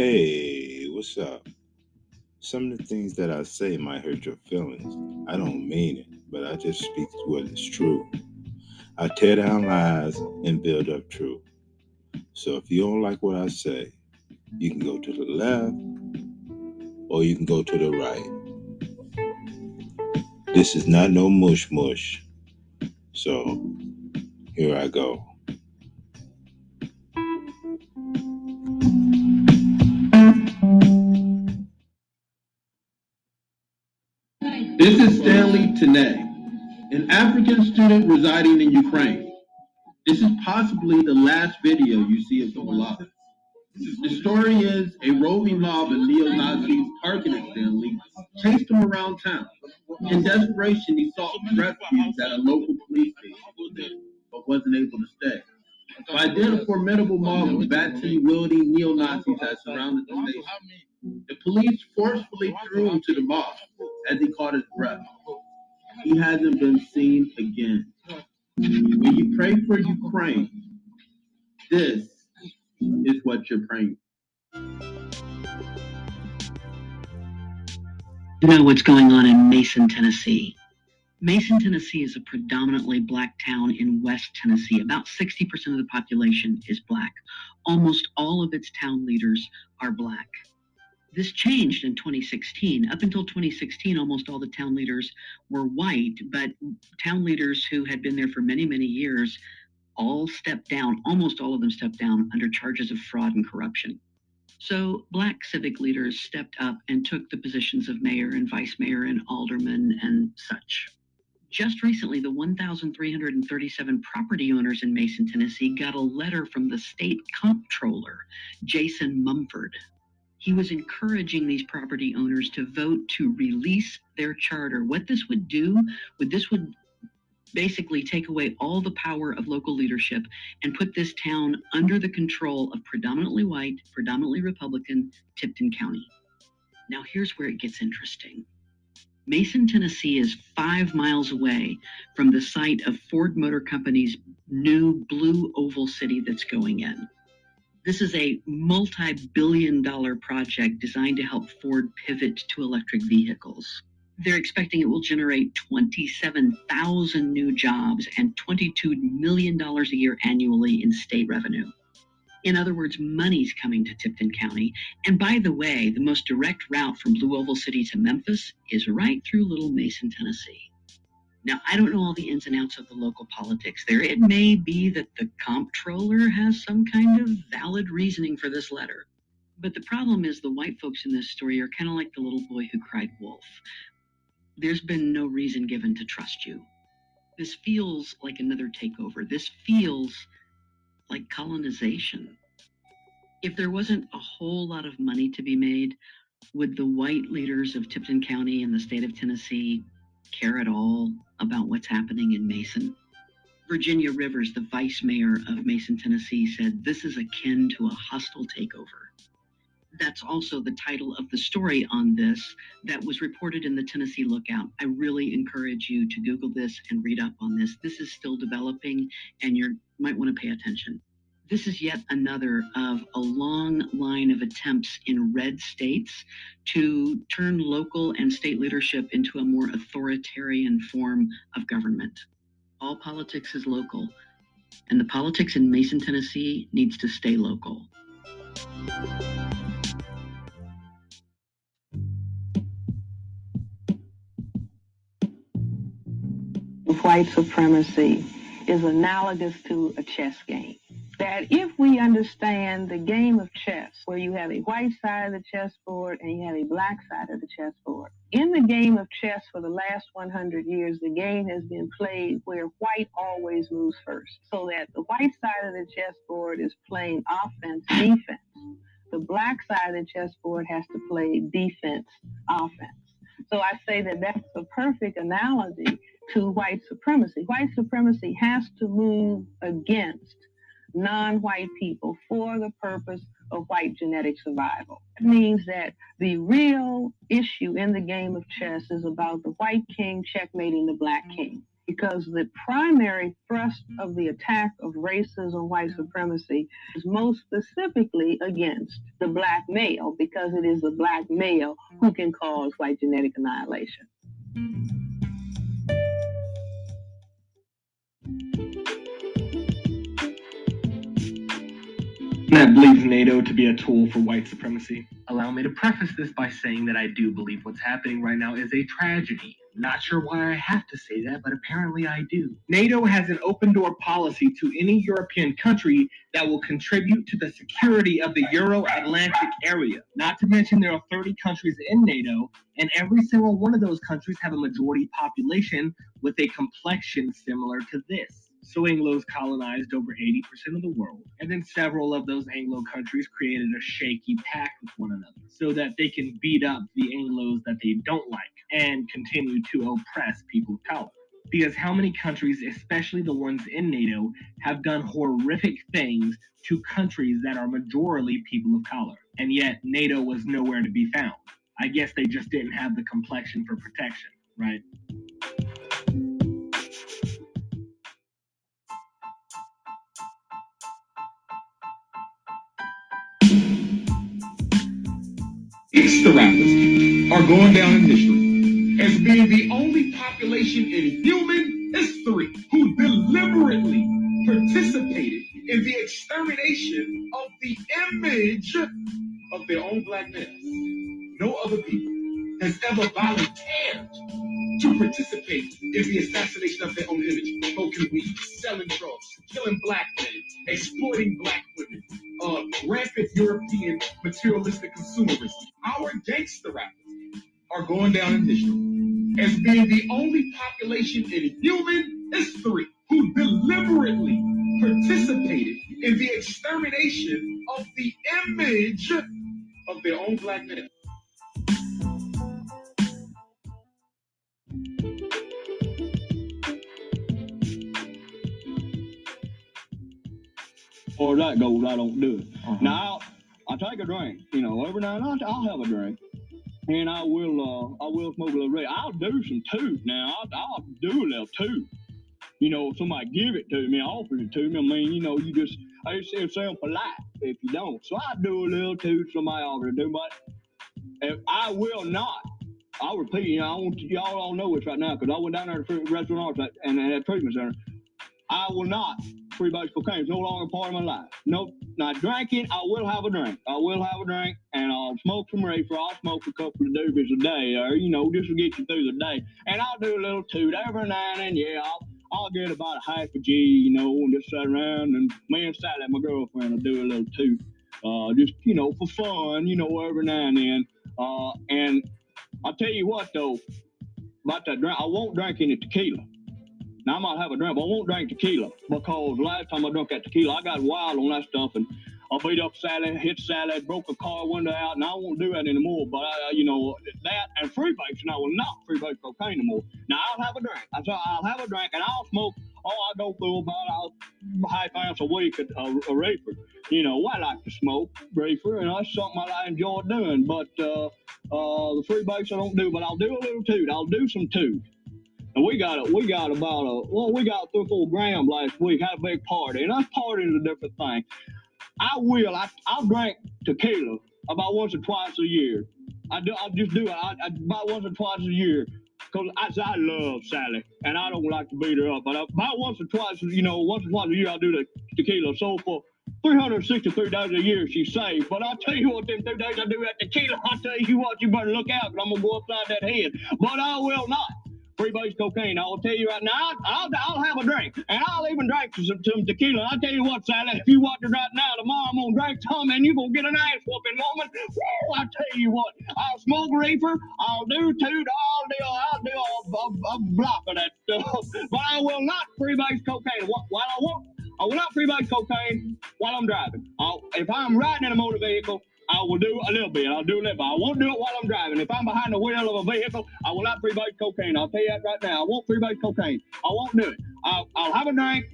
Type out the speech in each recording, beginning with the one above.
Hey, what's up? Some of the things that I say might hurt your feelings. I don't mean it, but I just speak what is true. I tear down lies and build up truth. So if you don't like what I say, you can go to the left or you can go to the right. This is not no mush mush. So here I go. Tanay, an African student residing in Ukraine. This is possibly the last video you see of the. The story is a roving mob of neo-Nazis targeted Stanley, chased him around town. In desperation, he sought refuge at a local police station, but wasn't able to stay. By then, a formidable mob of baton-wielding neo-Nazis had surrounded the station. The police forcefully threw him to the mob as he caught his breath. He hasn't been seen again. When you pray for Ukraine, this is what you're praying. Know what's going on in Mason, Tennessee. Mason, Tennessee is a predominantly black town in West Tennessee. About 60% of the population is black. Almost all of its town leaders are black. This changed in 2016. Up until 2016, almost all the town leaders were white, but town leaders who had been there for many, many years all stepped down, almost all of them stepped down under charges of fraud and corruption. So black civic leaders stepped up and took the positions of mayor and vice mayor and alderman and such. Just recently, the 1,337 property owners in Mason, Tennessee got a letter from the state comptroller, Jason Mumpower. He was encouraging these property owners to vote to release their charter. What this would do, would this would basically take away all the power of local leadership and put this town under the control of predominantly white, predominantly Republican Tipton County. Now, here's where it gets interesting. Mason, Tennessee is five miles away from the site of Ford Motor Company's new blue oval city that's going in. This is a multi billion dollar project designed to help Ford pivot to electric vehicles they're expecting it will generate 27,000 new jobs and $22 million a year annually in state revenue. In other words, money's coming to Tipton County. And by the way, the most direct route from Blue Oval City to Memphis is right through Little Mason, Tennessee. Now, I don't know all the ins and outs of the local politics there. It may be that the comptroller has some kind of valid reasoning for this letter. But the problem is the white folks in this story are kind of like the little boy who cried wolf there's been no reason given to trust you. This feels like another takeover. This feels like colonization. If there wasn't a whole lot of money to be made, would the white leaders of Tipton County and the state of Tennessee care at all about what's happening in Mason? Virginia Rivers, the vice mayor of Mason, Tennessee, said this is akin to a hostile takeover that's also the title of the story on this that was reported in the Tennessee Lookout. I really encourage you to Google this and read up on this. This is still developing, and you might want to pay attention. This is yet another of a long line of attempts in red states to turn local and state leadership into a more authoritarian form of government. All politics is local, and the politics in Mason, Tennessee needs to stay local. white supremacy is analogous to a chess game. That if we understand the game of chess, where you have a white side of the chessboard and you have a black side of the chessboard, in the game of chess for the last 100 years, the game has been played where white always moves first. So that the white side of the chessboard is playing offense, defense. The black side of the chessboard has to play defense, offense. So I say that that's a perfect analogy to white supremacy. White supremacy has to move against non white people for the purpose of white genetic survival. It means that the real issue in the game of chess is about the white king checkmating the black mm-hmm. king. because the primary thrust of the attack of racism, white mm-hmm. supremacy, is most specifically against the black male because it is the black male who mm-hmm. can cause white genetic annihilation. That believes NATO to be a tool for white supremacy. Allow me to preface this by saying that I do believe what's happening right now is a tragedy. Not sure why I have to say that, but apparently I do. NATO has an open door policy to any European country that will contribute to the security of the Euro Atlantic area. Not to mention, there are 30 countries in NATO, and every single one of those countries have a majority population with a complexion similar to this. So Anglos colonized over 80% of the world, and then several of those Anglo countries created a shaky pact with one another so that they can beat up the Anglos that they don't like and continue to oppress people of color. Because how many countries, especially the ones in NATO, have done horrific things to countries that are majorly people of color? And yet NATO was nowhere to be found. I guess they just didn't have the complexion for protection, right? Gangster rappers are going down in history as being the only population in human history who deliberately participated in the extermination of the image of their own black males. No other people has ever volunteered to participate in the assassination of their own image, smoking weed, selling drugs, killing black men, exploiting black women, uh, rampant European materialistic consumerism. Our gangster rappers are going down in history as being the only population in human history who deliberately participated in the extermination of the image of their own black men. As that goes, I don't do it. Uh-huh. Now, I take a drink. You know, every now and then I'll have a drink, and I will. Uh, I will smoke a little. Red. I'll do some too. Now, I'll, I'll do a little too. You know, if somebody give it to me, offer it to me. I mean, you know, you just it's, it sound polite if you don't. So I do a little toot. Somebody offer to do, but if I will not. I'll repeat. You know, I want y'all all know this right now because I went down there to the restaurant and, and at treatment center. I will not freebase cocaine. It's no longer part of my life. No, not drinking. I will have a drink. I will have a drink, and I'll smoke some reefer. I'll smoke a couple of doobies a day, or you know, just to get you through the day. And I'll do a little toot every now and then. Yeah, I'll I'll get about a half a G, you know, and just sit around and me and Sally, my girlfriend, will do a little toot. Uh, just you know, for fun, you know, every now and then. Uh, and I'll tell you what though, about that drink, I won't drink any tequila. Now I might have a drink, but I won't drink tequila because last time I drank that tequila, I got wild on that stuff and I beat up Sally, hit Sally, broke a car window out, and I won't do that anymore. But I, you know that and freebase, and I will not freebase cocaine anymore. Now I'll have a drink. I I'll have a drink, and I'll smoke. Oh, I go through about a half ounce a week of a, a reefer. You know, I like to smoke reefer, and that's something I enjoy doing. But uh, uh, the freebase I don't do, but I'll do a little toot. I'll do some toot. And we got a, we got about a well, we got three four grams last week. Had a big party, and us partying is a different thing. I will. I I'll drink tequila about once or twice a year. I do. I just do it. I, I, about once or twice a year. Cause I, I love Sally, and I don't like to beat her up. But about once or twice, you know, once or twice a year, I do the tequila. So for 363 days a year, she's safe. But I tell you what, them two days I do that tequila, I tell you what, you better look out, cause I'm gonna go upside that head. But I will not freebase cocaine. I will tell you right now, I'll, I'll I'll have a drink, and I'll even drink some, some tequila. I'll tell you what, Sally, if you watch it right now, tomorrow I'm gonna drink some, and you gonna get an ass whooping, woman. Woo, I tell you what, I'll smoke reefer, I'll do toot, I'll do, I'll do a, a, a block of that stuff, but I will not freebase cocaine. While I won't, I will not freebase cocaine while I'm driving. I'll, if I'm riding in a motor vehicle, I will do a little bit. I'll do a little bit. I won't do it while I'm driving. If I'm behind the wheel of a vehicle, I will not freebase cocaine. I'll tell you that right now. I won't freebase cocaine. I won't do it. I'll, I'll have a drink.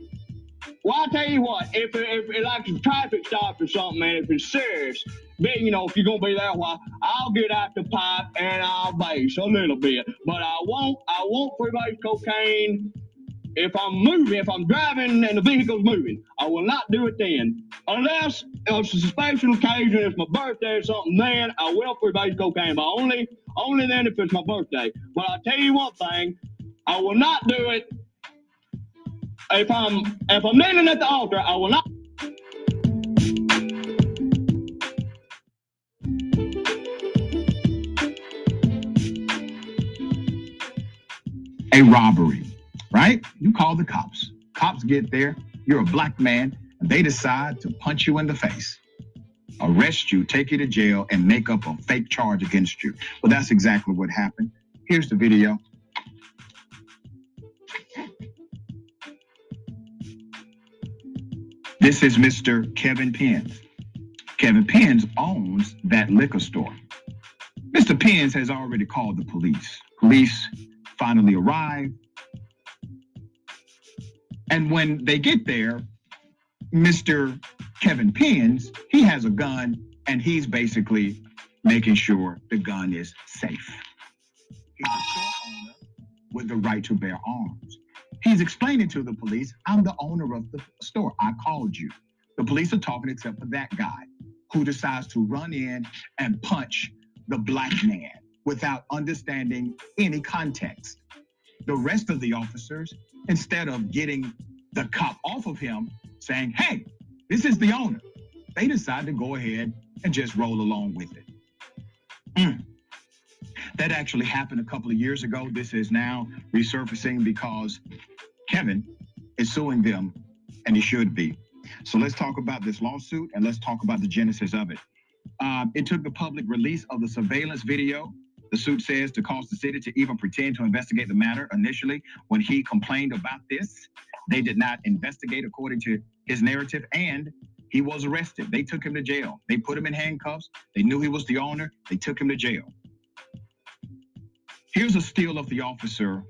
Well, I'll tell you what, if, if, if like a traffic stop or something, man, if it's serious, then, you know, if you're going to be there a while, I'll get out the pipe and I'll base a little bit. But I won't, I won't freebase cocaine if I'm moving, if I'm driving and the vehicle's moving, I will not do it then. Unless it's a special occasion, it's my birthday or something, then I will freebase cocaine, but only only then if it's my birthday. But I'll tell you one thing, I will not do it if I'm if I'm kneeling at the altar, I will not a robbery, right? You call the cops. Cops get there, you're a black man, and they decide to punch you in the face, arrest you, take you to jail, and make up a fake charge against you. Well, that's exactly what happened. Here's the video. This is Mr. Kevin Penns. Kevin Penns owns that liquor store. Mr. Penns has already called the police. Police finally arrive. And when they get there, Mr. Kevin Penns, he has a gun and he's basically making sure the gun is safe. He's a store owner with the right to bear arms. He's explaining to the police, I'm the owner of the store. I called you. The police are talking except for that guy who decides to run in and punch the black man without understanding any context. The rest of the officers, instead of getting the cop off of him, saying, hey, this is the owner, they decide to go ahead and just roll along with it. Mm. That actually happened a couple of years ago. This is now resurfacing because Kevin is suing them, and he should be. So let's talk about this lawsuit and let's talk about the genesis of it. Um, it took the public release of the surveillance video the suit says to cause the city to even pretend to investigate the matter initially when he complained about this. They did not investigate according to his narrative, and he was arrested. They took him to jail. They put him in handcuffs. They knew he was the owner. They took him to jail. Here's a still of the officer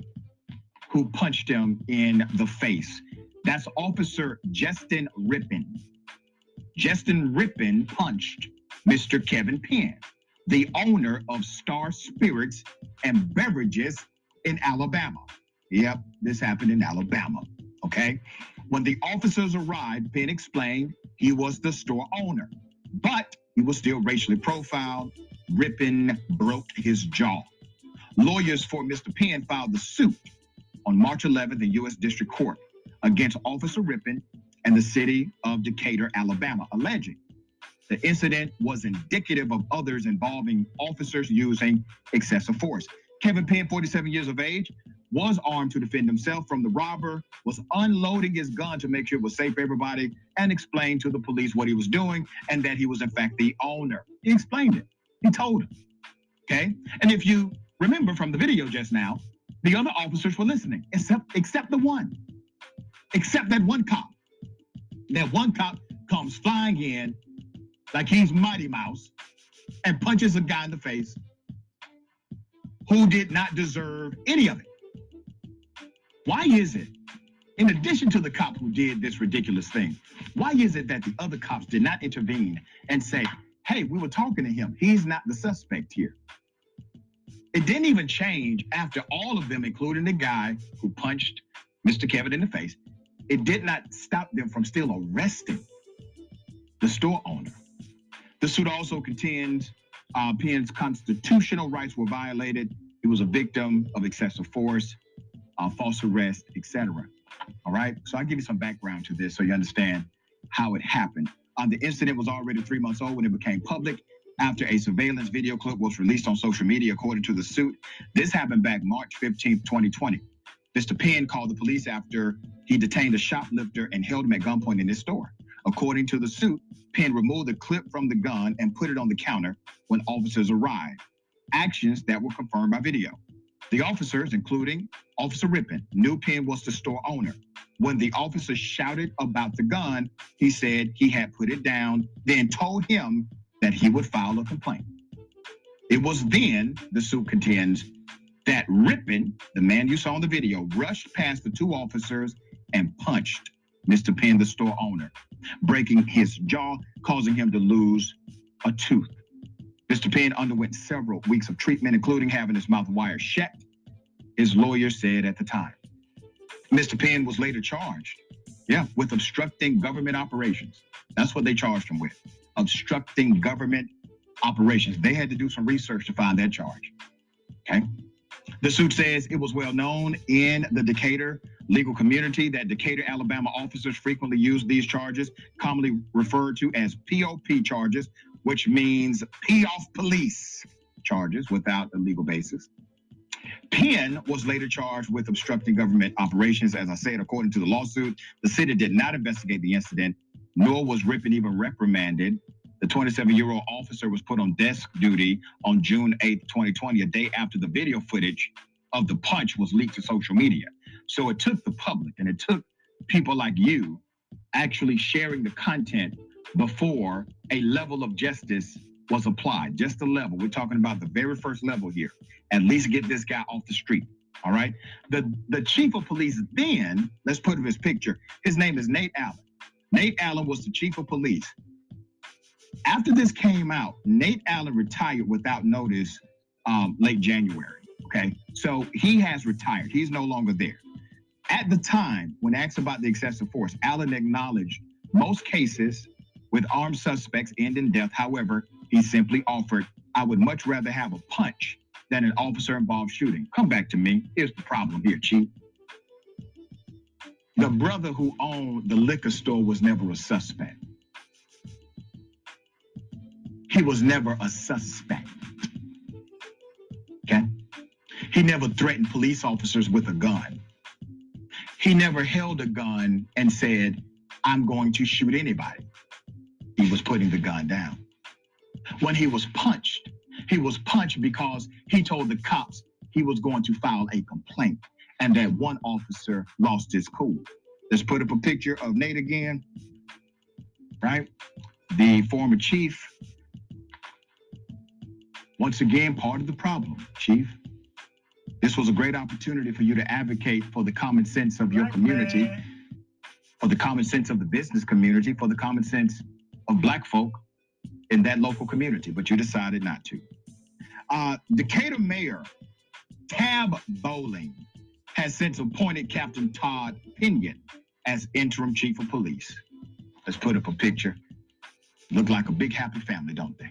who punched him in the face. That's Officer Justin Rippin. Justin Rippin punched Mr. Kevin Penn the owner of Star Spirits and Beverages in Alabama. Yep, this happened in Alabama. Okay. When the officers arrived, Penn explained he was the store owner, but he was still racially profiled. Rippin broke his jaw. Lawyers for Mr. Penn filed the suit on March 11th in U.S. District Court against Officer Rippin and the city of Decatur, Alabama, alleging the incident was indicative of others involving officers using excessive force. Kevin Penn, 47 years of age, was armed to defend himself from the robber, was unloading his gun to make sure it was safe for everybody, and explained to the police what he was doing and that he was, in fact, the owner. He explained it. He told him. Okay? And if you remember from the video just now, the other officers were listening, except except the one. Except that one cop. That one cop comes flying in like he's Mighty Mouse and punches a guy in the face who did not deserve any of it. Why is it, in addition to the cop who did this ridiculous thing, why is it that the other cops did not intervene and say, hey, we were talking to him. He's not the suspect here. It didn't even change after all of them, including the guy who punched Mr. Kevin in the face. It did not stop them from still arresting the store owner. The suit also contends uh, Penn's constitutional rights were violated. He was a victim of excessive force, uh, false arrest, etc. All right. So I'll give you some background to this so you understand how it happened. Uh, the incident was already three months old when it became public after a surveillance video clip was released on social media, according to the suit. This happened back March 15, 2020. Mr. Penn called the police after he detained a shoplifter and held him at gunpoint in his store. According to the suit, Penn removed the clip from the gun and put it on the counter when officers arrived. Actions that were confirmed by video. The officers, including Officer Rippin, knew Penn was the store owner. When the officer shouted about the gun, he said he had put it down, then told him that he would file a complaint. It was then, the suit contends, that Rippin, the man you saw in the video, rushed past the two officers and punched Mr. Penn, the store owner, breaking his jaw, causing him to lose a tooth. Mr. Penn underwent several weeks of treatment, including having his mouth wired shut, his lawyer said at the time. Mr. Penn was later charged, yeah, with obstructing government operations. That's what they charged him with obstructing government operations. They had to do some research to find that charge. Okay. The suit says it was well known in the Decatur legal community that Decatur, Alabama officers frequently use these charges, commonly referred to as POP charges, which means P off police charges without a legal basis. Penn was later charged with obstructing government operations. As I said, according to the lawsuit, the city did not investigate the incident, nor was Rippin even reprimanded. The 27 year old officer was put on desk duty on June 8, 2020, a day after the video footage of the punch was leaked to social media. So it took the public and it took people like you actually sharing the content before a level of justice was applied. Just a level. We're talking about the very first level here. At least get this guy off the street. All right. The the chief of police then, let's put his picture. His name is Nate Allen. Nate Allen was the chief of police. After this came out, Nate Allen retired without notice um, late January. Okay. So he has retired. He's no longer there. At the time, when asked about the excessive force, Allen acknowledged most cases with armed suspects end in death. However, he simply offered, I would much rather have a punch than an officer involved shooting. Come back to me. Here's the problem here, Chief. The brother who owned the liquor store was never a suspect. He was never a suspect. Okay? He never threatened police officers with a gun. He never held a gun and said, I'm going to shoot anybody. He was putting the gun down. When he was punched, he was punched because he told the cops he was going to file a complaint and that one officer lost his cool. Let's put up a picture of Nate again, right? The former chief. Once again, part of the problem, chief. This was a great opportunity for you to advocate for the common sense of your community, for the common sense of the business community, for the common sense of black folk in that local community, but you decided not to. Uh, Decatur Mayor Tab Bowling has since appointed Captain Todd Pinion as interim chief of police. Let's put up a picture. Look like a big happy family, don't they?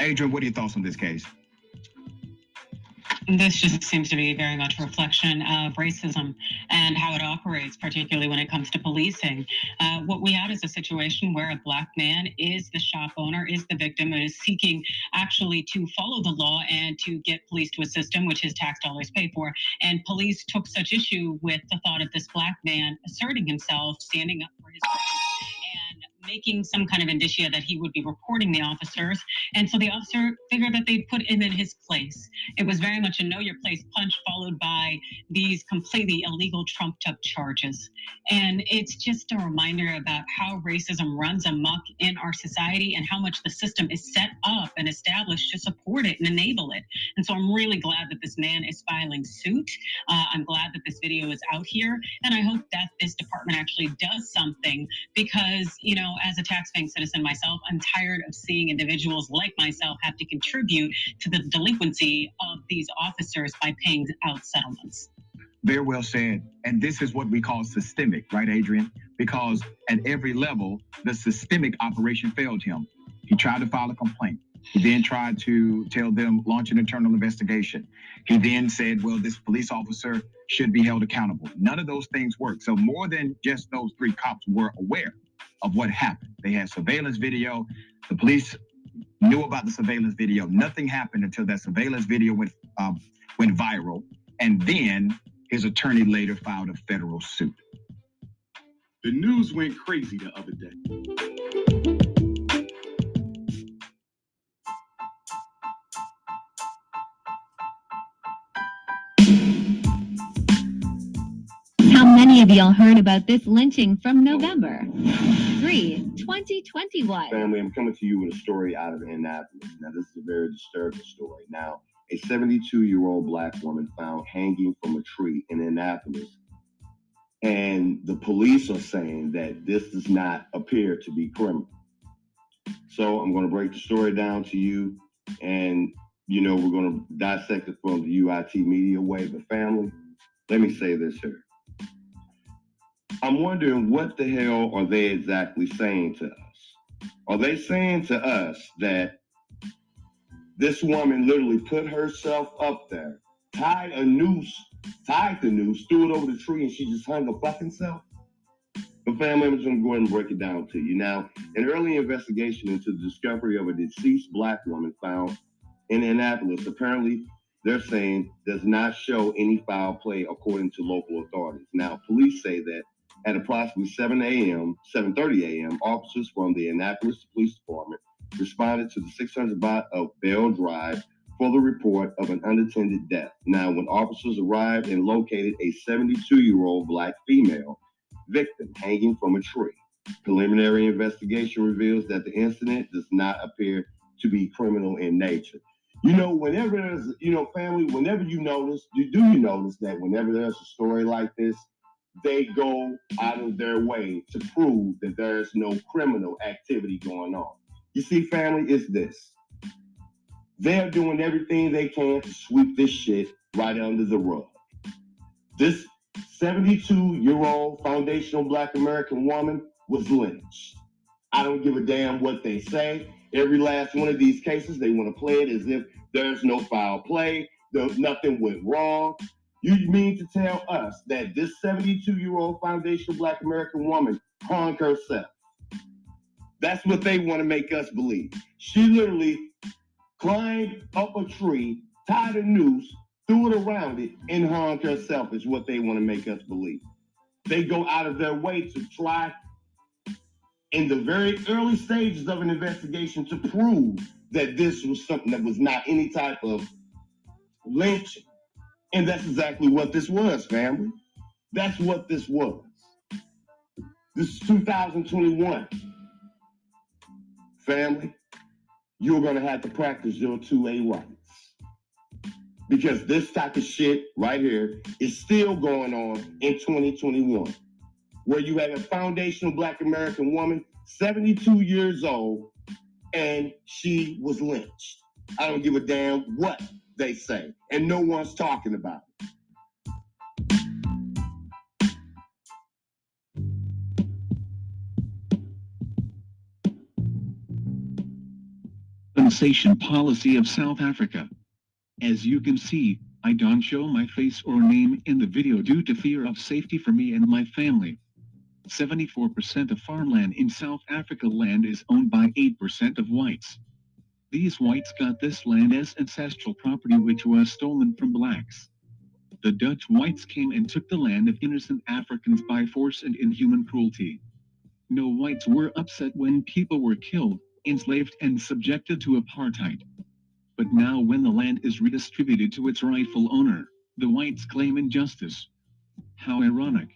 Adrian, what are your thoughts on this case? this just seems to be very much a reflection of racism and how it operates, particularly when it comes to policing. Uh, what we have is a situation where a black man is the shop owner, is the victim, and is seeking actually to follow the law and to get police to assist him, which his tax dollars pay for. And police took such issue with the thought of this black man asserting himself, standing up for his making some kind of indicia that he would be reporting the officers. And so the officer figured that they'd put him in his place. It was very much a know your place punch, followed by these completely illegal, trumped up charges. And it's just a reminder about how racism runs amok in our society and how much the system is set up and established to support it and enable it. And so I'm really glad that this man is filing suit. Uh, I'm glad that this video is out here. And I hope that this department actually does something because, you know, as a tax-paying citizen myself, I'm tired of seeing individuals like myself have to contribute to the delinquency of these officers by paying out settlements. Very well said. And this is what we call systemic, right, Adrian? Because at every level, the systemic operation failed him. He tried to file a complaint. He then tried to tell them, launch an internal investigation. He then said, well, this police officer should be held accountable. None of those things work. So, more than just those three cops were aware of what happened. They had surveillance video. The police knew about the surveillance video. Nothing happened until that surveillance video went um, went viral, and then his attorney later filed a federal suit. The news went crazy the other day. How many of y'all heard about this lynching from November 3, 2021? Family, I'm coming to you with a story out of Annapolis. Now, this is a very disturbing story. Now, a 72 year old black woman found hanging from a tree in Annapolis. And the police are saying that this does not appear to be criminal. So I'm going to break the story down to you. And you know, we're going to dissect it from the UIT media way. But family, let me say this here. I'm wondering what the hell are they exactly saying to us? Are they saying to us that this woman literally put herself up there, tied a noose, tied the noose, threw it over the tree, and she just hung her fucking self? But family, I'm gonna go ahead and break it down to you. Now, an early investigation into the discovery of a deceased black woman found in Annapolis, apparently they're saying does not show any foul play according to local authorities. Now, police say that at approximately 7 a.m., 7:30 a.m., officers from the Annapolis Police Department responded to the 600 block of uh, Bell Drive for the report of an unattended death. Now, when officers arrived and located a 72-year-old black female victim hanging from a tree, preliminary investigation reveals that the incident does not appear to be criminal in nature. You know, whenever there's, you know, family, whenever you notice, do, do you notice that whenever there's a story like this, they go out of their way to prove that there's no criminal activity going on. You see, family, it's this. They're doing everything they can to sweep this shit right under the rug. This 72 year old foundational black American woman was lynched. I don't give a damn what they say. Every last one of these cases, they want to play it as if there's no foul play, nothing went wrong. You mean to tell us that this 72 year old foundational black American woman hung herself? That's what they want to make us believe. She literally climbed up a tree, tied a noose, threw it around it, and hung herself, is what they want to make us believe. They go out of their way to try, in the very early stages of an investigation, to prove that this was something that was not any type of lynching. And that's exactly what this was, family. That's what this was. This is 2021. Family, you're going to have to practice your 2A rights. Because this type of shit right here is still going on in 2021, where you have a foundational black American woman, 72 years old, and she was lynched. I don't give a damn what they say, and no one's talking about it. Sensation policy of South Africa. As you can see, I don't show my face or name in the video due to fear of safety for me and my family. 74% of farmland in South Africa land is owned by 8% of whites. These whites got this land as ancestral property which was stolen from blacks. The Dutch whites came and took the land of innocent Africans by force and inhuman cruelty. No whites were upset when people were killed, enslaved and subjected to apartheid. But now when the land is redistributed to its rightful owner, the whites claim injustice. How ironic.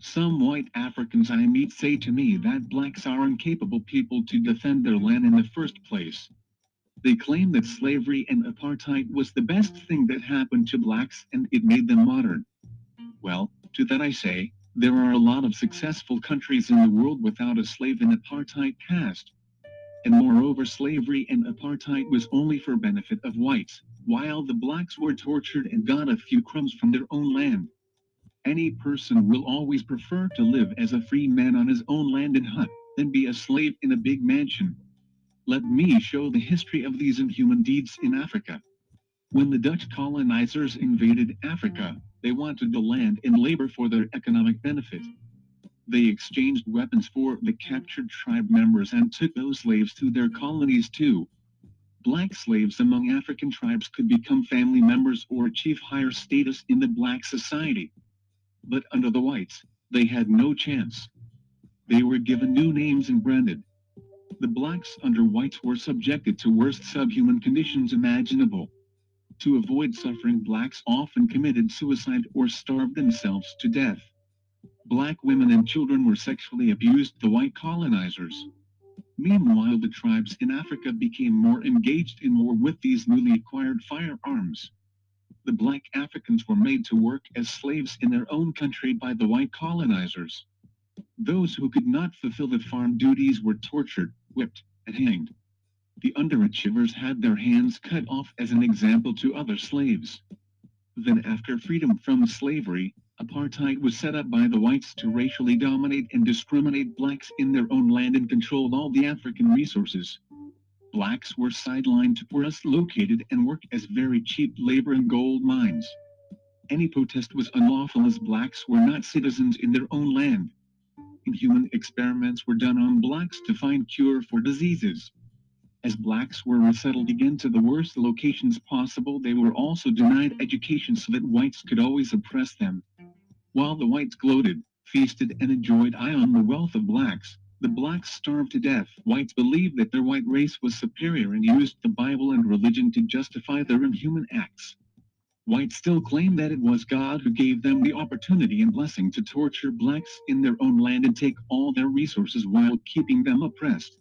Some white Africans I meet say to me that blacks are incapable people to defend their land in the first place. They claim that slavery and apartheid was the best thing that happened to blacks and it made them modern. Well, to that I say, there are a lot of successful countries in the world without a slave and apartheid past. And moreover slavery and apartheid was only for benefit of whites, while the blacks were tortured and got a few crumbs from their own land. Any person will always prefer to live as a free man on his own land and hut, than be a slave in a big mansion. Let me show the history of these inhuman deeds in Africa. When the Dutch colonizers invaded Africa, they wanted the land and labor for their economic benefit. They exchanged weapons for the captured tribe members and took those slaves to their colonies too. Black slaves among African tribes could become family members or achieve higher status in the black society. But under the whites, they had no chance. They were given new names and branded. The blacks under whites were subjected to worst subhuman conditions imaginable. To avoid suffering blacks often committed suicide or starved themselves to death. Black women and children were sexually abused the white colonizers. Meanwhile the tribes in Africa became more engaged in war with these newly acquired firearms. The black Africans were made to work as slaves in their own country by the white colonizers. Those who could not fulfill the farm duties were tortured, whipped, and hanged. The underachievers had their hands cut off as an example to other slaves. Then after freedom from slavery, apartheid was set up by the whites to racially dominate and discriminate blacks in their own land and control all the African resources. Blacks were sidelined to forests located and work as very cheap labor in gold mines. Any protest was unlawful as blacks were not citizens in their own land. Inhuman experiments were done on blacks to find cure for diseases. As blacks were resettled again to the worst locations possible, they were also denied education so that whites could always oppress them. While the whites gloated, feasted, and enjoyed eye on the wealth of blacks, the blacks starved to death. Whites believed that their white race was superior and used the Bible and religion to justify their inhuman acts. Whites still claim that it was God who gave them the opportunity and blessing to torture blacks in their own land and take all their resources while keeping them oppressed.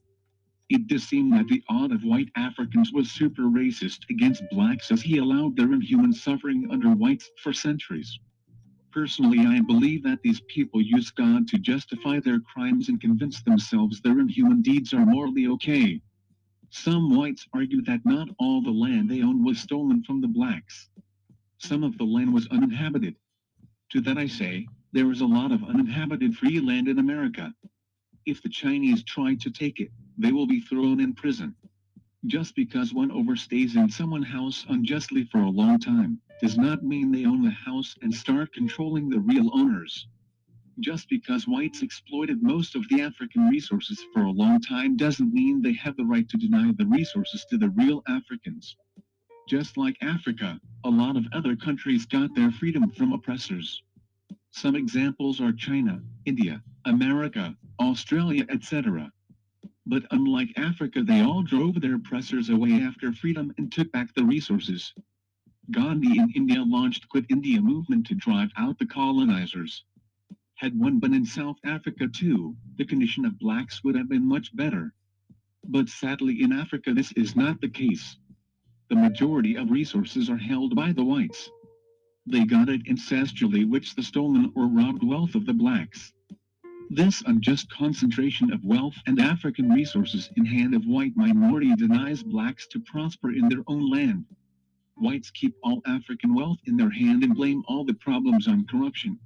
It does seem that the odd of white Africans was super racist against blacks as he allowed their inhuman suffering under whites for centuries. Personally, I believe that these people use God to justify their crimes and convince themselves their inhuman deeds are morally okay. Some whites argue that not all the land they owned was stolen from the blacks. Some of the land was uninhabited. To that I say, there is a lot of uninhabited free land in America. If the Chinese try to take it, they will be thrown in prison. Just because one overstays in someone's house unjustly for a long time, does not mean they own the house and start controlling the real owners. Just because whites exploited most of the African resources for a long time doesn't mean they have the right to deny the resources to the real Africans. Just like Africa, a lot of other countries got their freedom from oppressors. Some examples are China, India, America, Australia, etc. But unlike Africa, they all drove their oppressors away after freedom and took back the resources. Gandhi in India launched Quit India movement to drive out the colonizers. Had one been in South Africa too, the condition of blacks would have been much better. But sadly in Africa this is not the case. The majority of resources are held by the whites. They got it ancestrally which the stolen or robbed wealth of the blacks. This unjust concentration of wealth and African resources in hand of white minority denies blacks to prosper in their own land. Whites keep all African wealth in their hand and blame all the problems on corruption.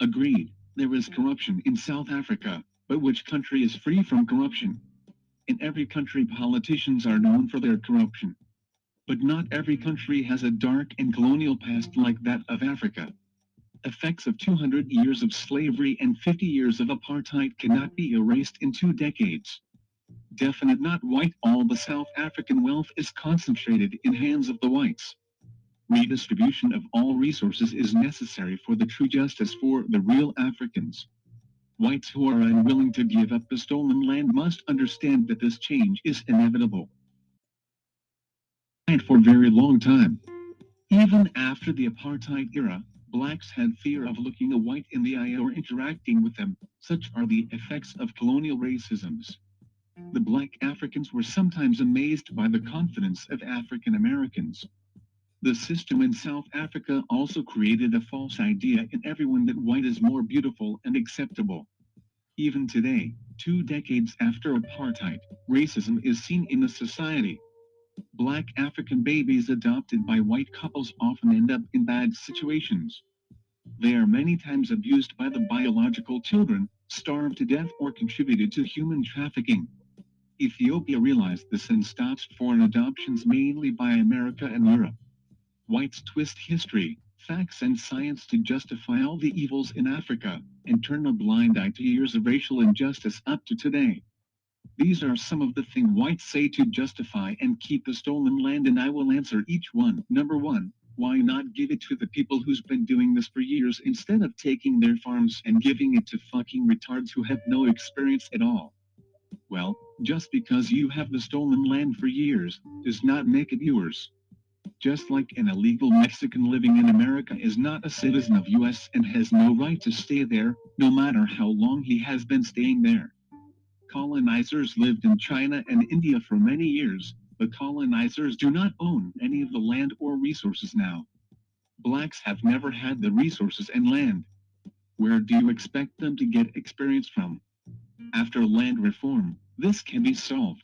Agreed, there is corruption in South Africa, but which country is free from corruption? In every country politicians are known for their corruption. But not every country has a dark and colonial past like that of Africa effects of 200 years of slavery and 50 years of apartheid cannot be erased in two decades. Definite not white, all the South African wealth is concentrated in hands of the whites. Redistribution of all resources is necessary for the true justice for the real Africans. Whites who are unwilling to give up the stolen land must understand that this change is inevitable. For a very long time. Even after the apartheid era, blacks had fear of looking a white in the eye or interacting with them. Such are the effects of colonial racisms. The black Africans were sometimes amazed by the confidence of African Americans. The system in South Africa also created a false idea in everyone that white is more beautiful and acceptable. Even today, two decades after apartheid, racism is seen in the society. Black African babies adopted by white couples often end up in bad situations. They are many times abused by the biological children, starved to death or contributed to human trafficking. Ethiopia realized this and stopped foreign adoptions mainly by America and Europe. Whites twist history, facts and science to justify all the evils in Africa, and turn a blind eye to years of racial injustice up to today. These are some of the things whites say to justify and keep the stolen land and I will answer each one. Number one, why not give it to the people who's been doing this for years instead of taking their farms and giving it to fucking retards who have no experience at all? Well, just because you have the stolen land for years, does not make it yours. Just like an illegal Mexican living in America is not a citizen of US and has no right to stay there, no matter how long he has been staying there. Colonizers lived in China and India for many years, but colonizers do not own any of the land or resources now. Blacks have never had the resources and land. Where do you expect them to get experience from? After land reform, this can be solved.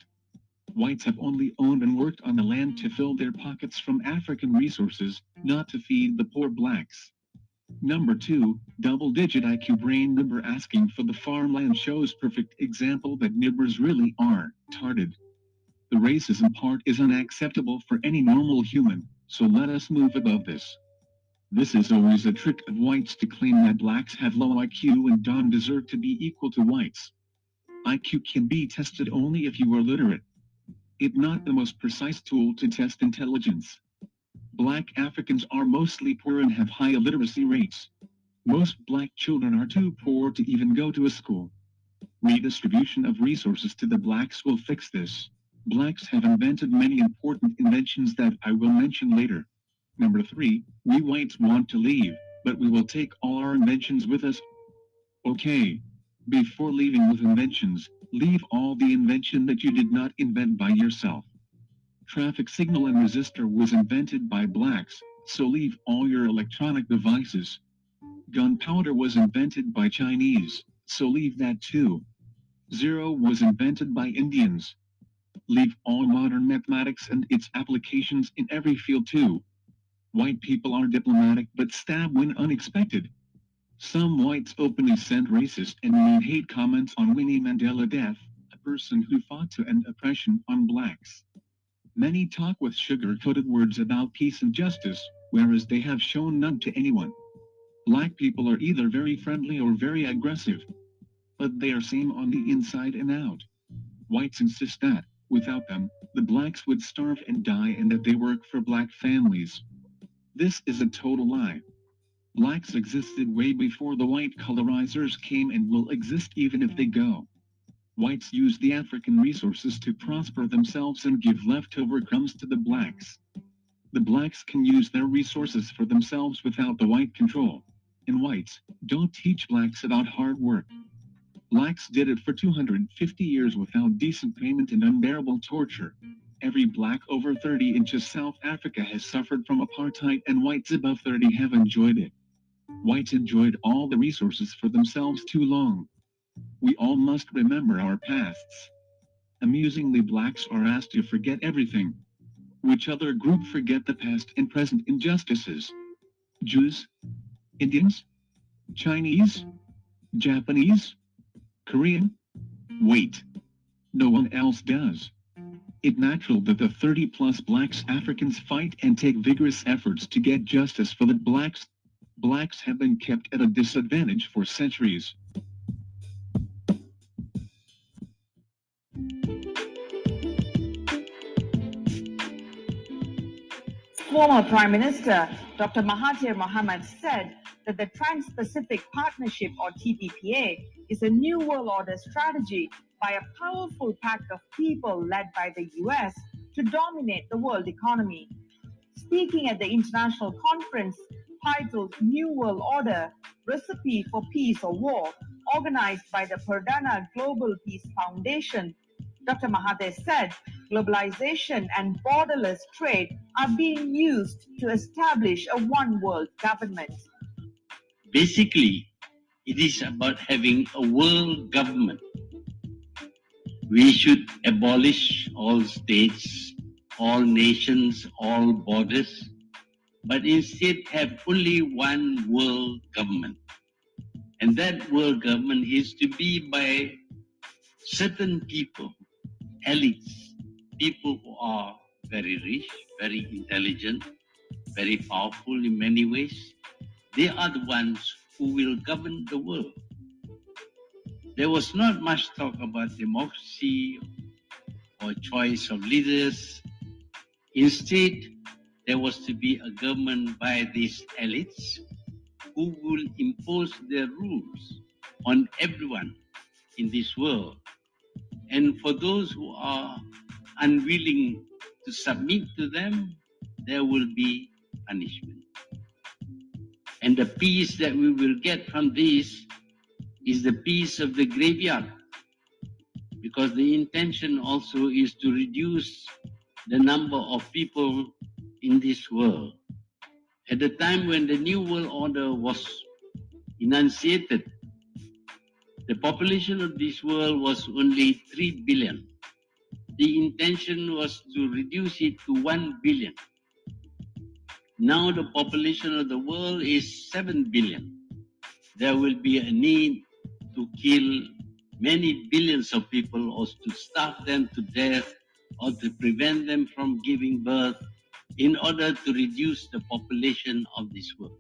whites have only owned and worked on the land to fill their pockets from African resources, not to feed the poor blacks. Number 2, double-digit IQ brain nibber asking for the farmland shows perfect example that nibbers really are tarded. The racism part is unacceptable for any normal human, so let us move above this. This is always a trick of whites to claim that blacks have low IQ and don't deserve to be equal to whites. IQ can be tested only if you are literate. It not the most precise tool to test intelligence. Black Africans are mostly poor and have high illiteracy rates. Most black children are too poor to even go to a school. Redistribution of resources to the blacks will fix this. Blacks have invented many important inventions that I will mention later. Number 3, we whites want to leave, but we will take all our inventions with us. Okay. Before leaving with inventions, leave all the invention that you did not invent by yourself. Traffic signal and resistor was invented by blacks, so leave all your electronic devices. Gunpowder was invented by Chinese, so leave that too. Zero was invented by Indians. Leave all modern mathematics and its applications in every field too. White people are diplomatic but stab when unexpected. Some whites openly sent racist and mean hate comments on Winnie Mandela death, a person who fought to end oppression on blacks. Many talk with sugar-coated words about peace and justice, whereas they have shown none to anyone. Black people are either very friendly or very aggressive. But they are same on the inside and out. Whites insist that, without them, the blacks would starve and die and that they work for black families. This is a total lie. Blacks existed way before the white colorizers came and will exist even if they go. Whites use the African resources to prosper themselves and give leftover crumbs to the blacks. The blacks can use their resources for themselves without the white control. And whites don't teach blacks about hard work. Blacks did it for 250 years without decent payment and unbearable torture. Every black over 30 in South Africa has suffered from apartheid and whites above 30 have enjoyed it. Whites enjoyed all the resources for themselves too long. We all must remember our pasts. Amusingly, blacks are asked to forget everything. Which other group forget the past and present injustices? Jews? Indians? Chinese? Japanese? Korean? Wait. No one else does. It natural that the 30 plus blacks Africans fight and take vigorous efforts to get justice for the blacks. Blacks have been kept at a disadvantage for centuries. Former Prime Minister Dr. Mahathir Mohamad said that the Trans-Pacific Partnership or TPPA is a new world order strategy by a powerful pack of people led by the US to dominate the world economy. Speaking at the international conference titled New World Order Recipe for Peace or War, organized by the Perdana Global Peace Foundation, Dr. Mahathir said globalization and borderless trade are being used to establish a one world government. Basically, it is about having a world government. We should abolish all states, all nations, all borders, but instead have only one world government. And that world government is to be by certain people, elites, people who are very rich, very intelligent, very powerful in many ways. They are the ones who will govern the world. There was not much talk about democracy or choice of leaders. Instead, there was to be a government by these elites who will impose their rules on everyone in this world. And for those who are unwilling to submit to them, there will be punishment. And the peace that we will get from this is the peace of the graveyard. Because the intention also is to reduce the number of people in this world. At the time when the New World Order was enunciated, the population of this world was only 3 billion. The intention was to reduce it to 1 billion. Now the population of the world is 7 billion. There will be a need to kill many billions of people or to starve them to death or to prevent them from giving birth in order to reduce the population of this world.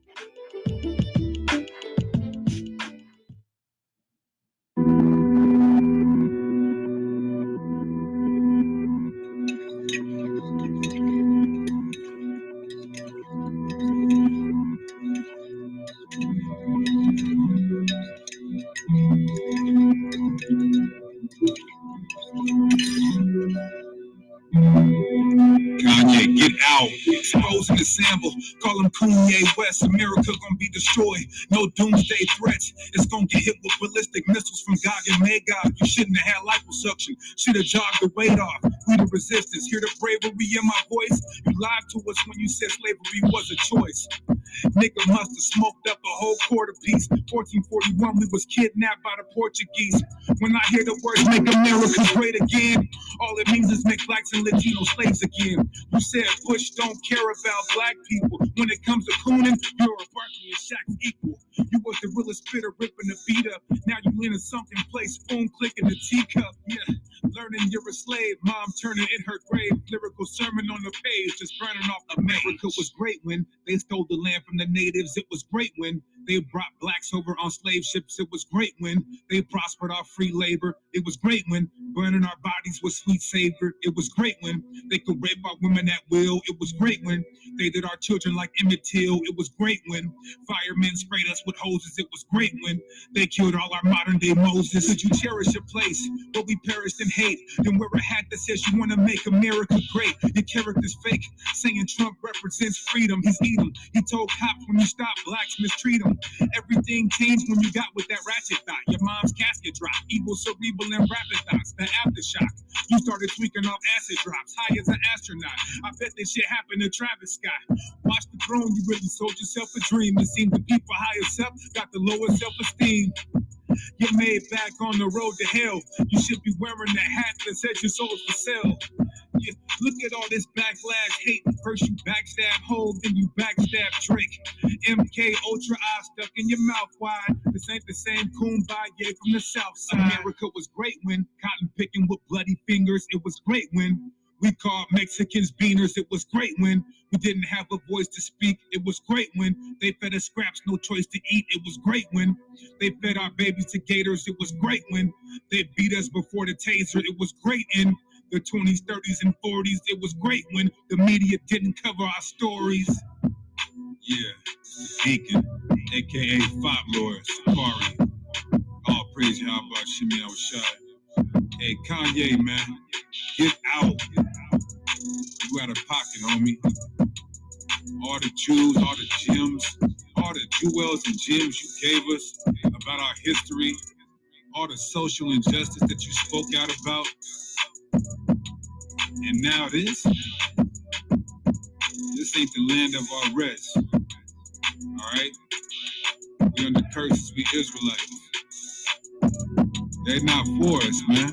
America gonna destroyed. No doomsday threats. It's gonna get hit with ballistic missiles from Gog and Magog. You shouldn't have had liposuction. Should have jogged the weight off. We the resistance. Hear the bravery in my voice. You lied to us when you said slavery was a choice. Nigga must have smoked up a whole quarter piece. 1441, we was kidnapped by the Portuguese. When I hear the words make America great again, all it means is make blacks and Latino slaves again. You said Bush don't care about black people. When it comes to cooning, you're a Barkley Shaq's equal. You was the realest spitter ripping the beat up. Now you in a sunken place, spoon clicking the teacup. Yeah, learning you're a slave. Mom turning in her grave. Lyrical sermon on the page, just burning off. the America was great when they stole the land from the natives. It was great when they brought blacks over on slave ships. It was great when they prospered our free labor. It was great when burning our bodies was sweet savor. It was great when they could rape our women at will. It was great when they did our children like Emmett Till. It was great when firemen sprayed us with hoses. It was great when they killed all our modern day Moses. Did you cherish a place where we perished in hate? Then wear a hat that says you want to make America great. Your character's fake, saying Trump represents freedom. He's evil. He told cops when you stop blacks, mistreat them. Everything changed when you got with that ratchet thought. Your mom's casket dropped. Evil, cerebral, and rapid thoughts. The aftershock. You started tweaking off acid drops. High as an astronaut. I bet this shit happened to Travis Scott. Watch the throne. You really sold yourself a dream. It seemed the people highest up got the lowest self-esteem. You're made back on the road to hell. You should be wearing that hat that says your soul's for sale. Look at all this backlash, hate. First you backstab Hove, then you backstab Drake. MK Ultra I stuck in your mouth wide. This ain't the same Coon Kumbaya from the south side. America was great when cotton picking with bloody fingers. It was great when we called Mexicans beaners. It was great when we didn't have a voice to speak. It was great when they fed us scraps, no choice to eat. It was great when they fed our babies to gators. It was great when they beat us before the taser. It was great in the 20s, 30s, and 40s. It was great when the media didn't cover our stories. Yeah, Deacon, aka Fop Lord, Safari. All praise Yahweh Shimmy Shai. Hey, Kanye, man, get out. You out of pocket, homie. All the jewels, all the gems, all the jewels and gems you gave us about our history, all the social injustice that you spoke out about. And now this, this ain't the land of our rest. All right? We under curses, we Israelites. They're not for us, man.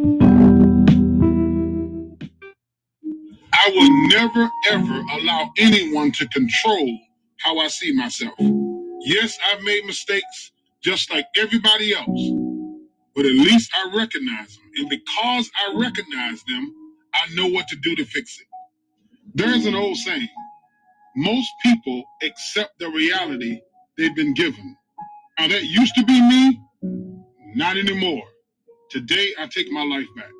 Will never, ever allow anyone to control how I see myself. Yes, I've made mistakes just like everybody else, but at least I recognize them. And because I recognize them, I know what to do to fix it. There's an old saying most people accept the reality they've been given. Now, that used to be me, not anymore. Today, I take my life back.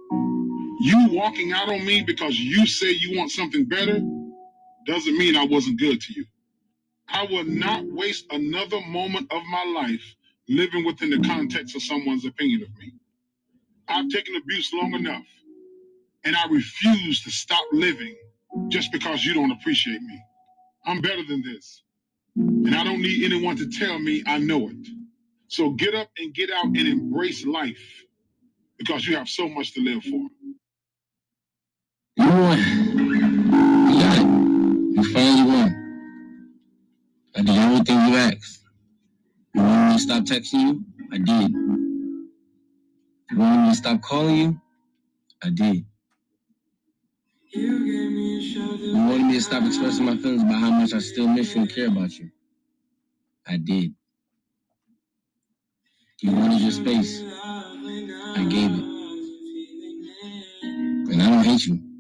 You walking out on me because you say you want something better doesn't mean I wasn't good to you. I will not waste another moment of my life living within the context of someone's opinion of me. I've taken abuse long enough, and I refuse to stop living just because you don't appreciate me. I'm better than this, and I don't need anyone to tell me I know it. So get up and get out and embrace life because you have so much to live for. You won. You got it. You finally won. I did everything you asked. You wanted me to stop texting you? I did. You wanted me to stop calling you? I did. You wanted me to stop expressing my feelings about how much I still miss you and care about you? I did. You wanted your space. I gave it. And I don't hate you.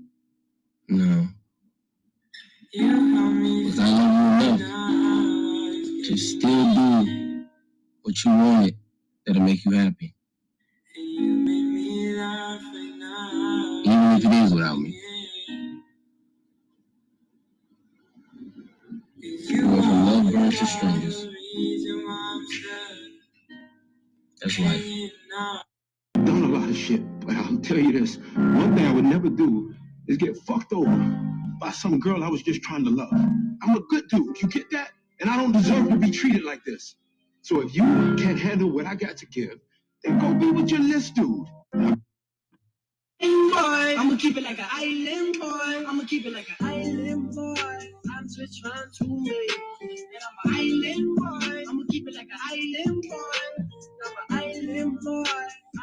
No. Because I love you enough to still do what you want that'll make you happy. Even if it is without me. You went from love burns to strangers. That's life. done a lot of shit, but I'll tell you this: one thing I would never do is get fucked over by some girl I was just trying to love. I'm a good dude. You get that? And I don't deserve to be treated like this. So if you can't handle what I got to give, then go be with your list dude. Boy, I'ma keep it like an island boy. I'ma keep it like an island boy. I'm just trying to make. And I'm an island boy. I'ma keep it like an island boy. I'm an island boy.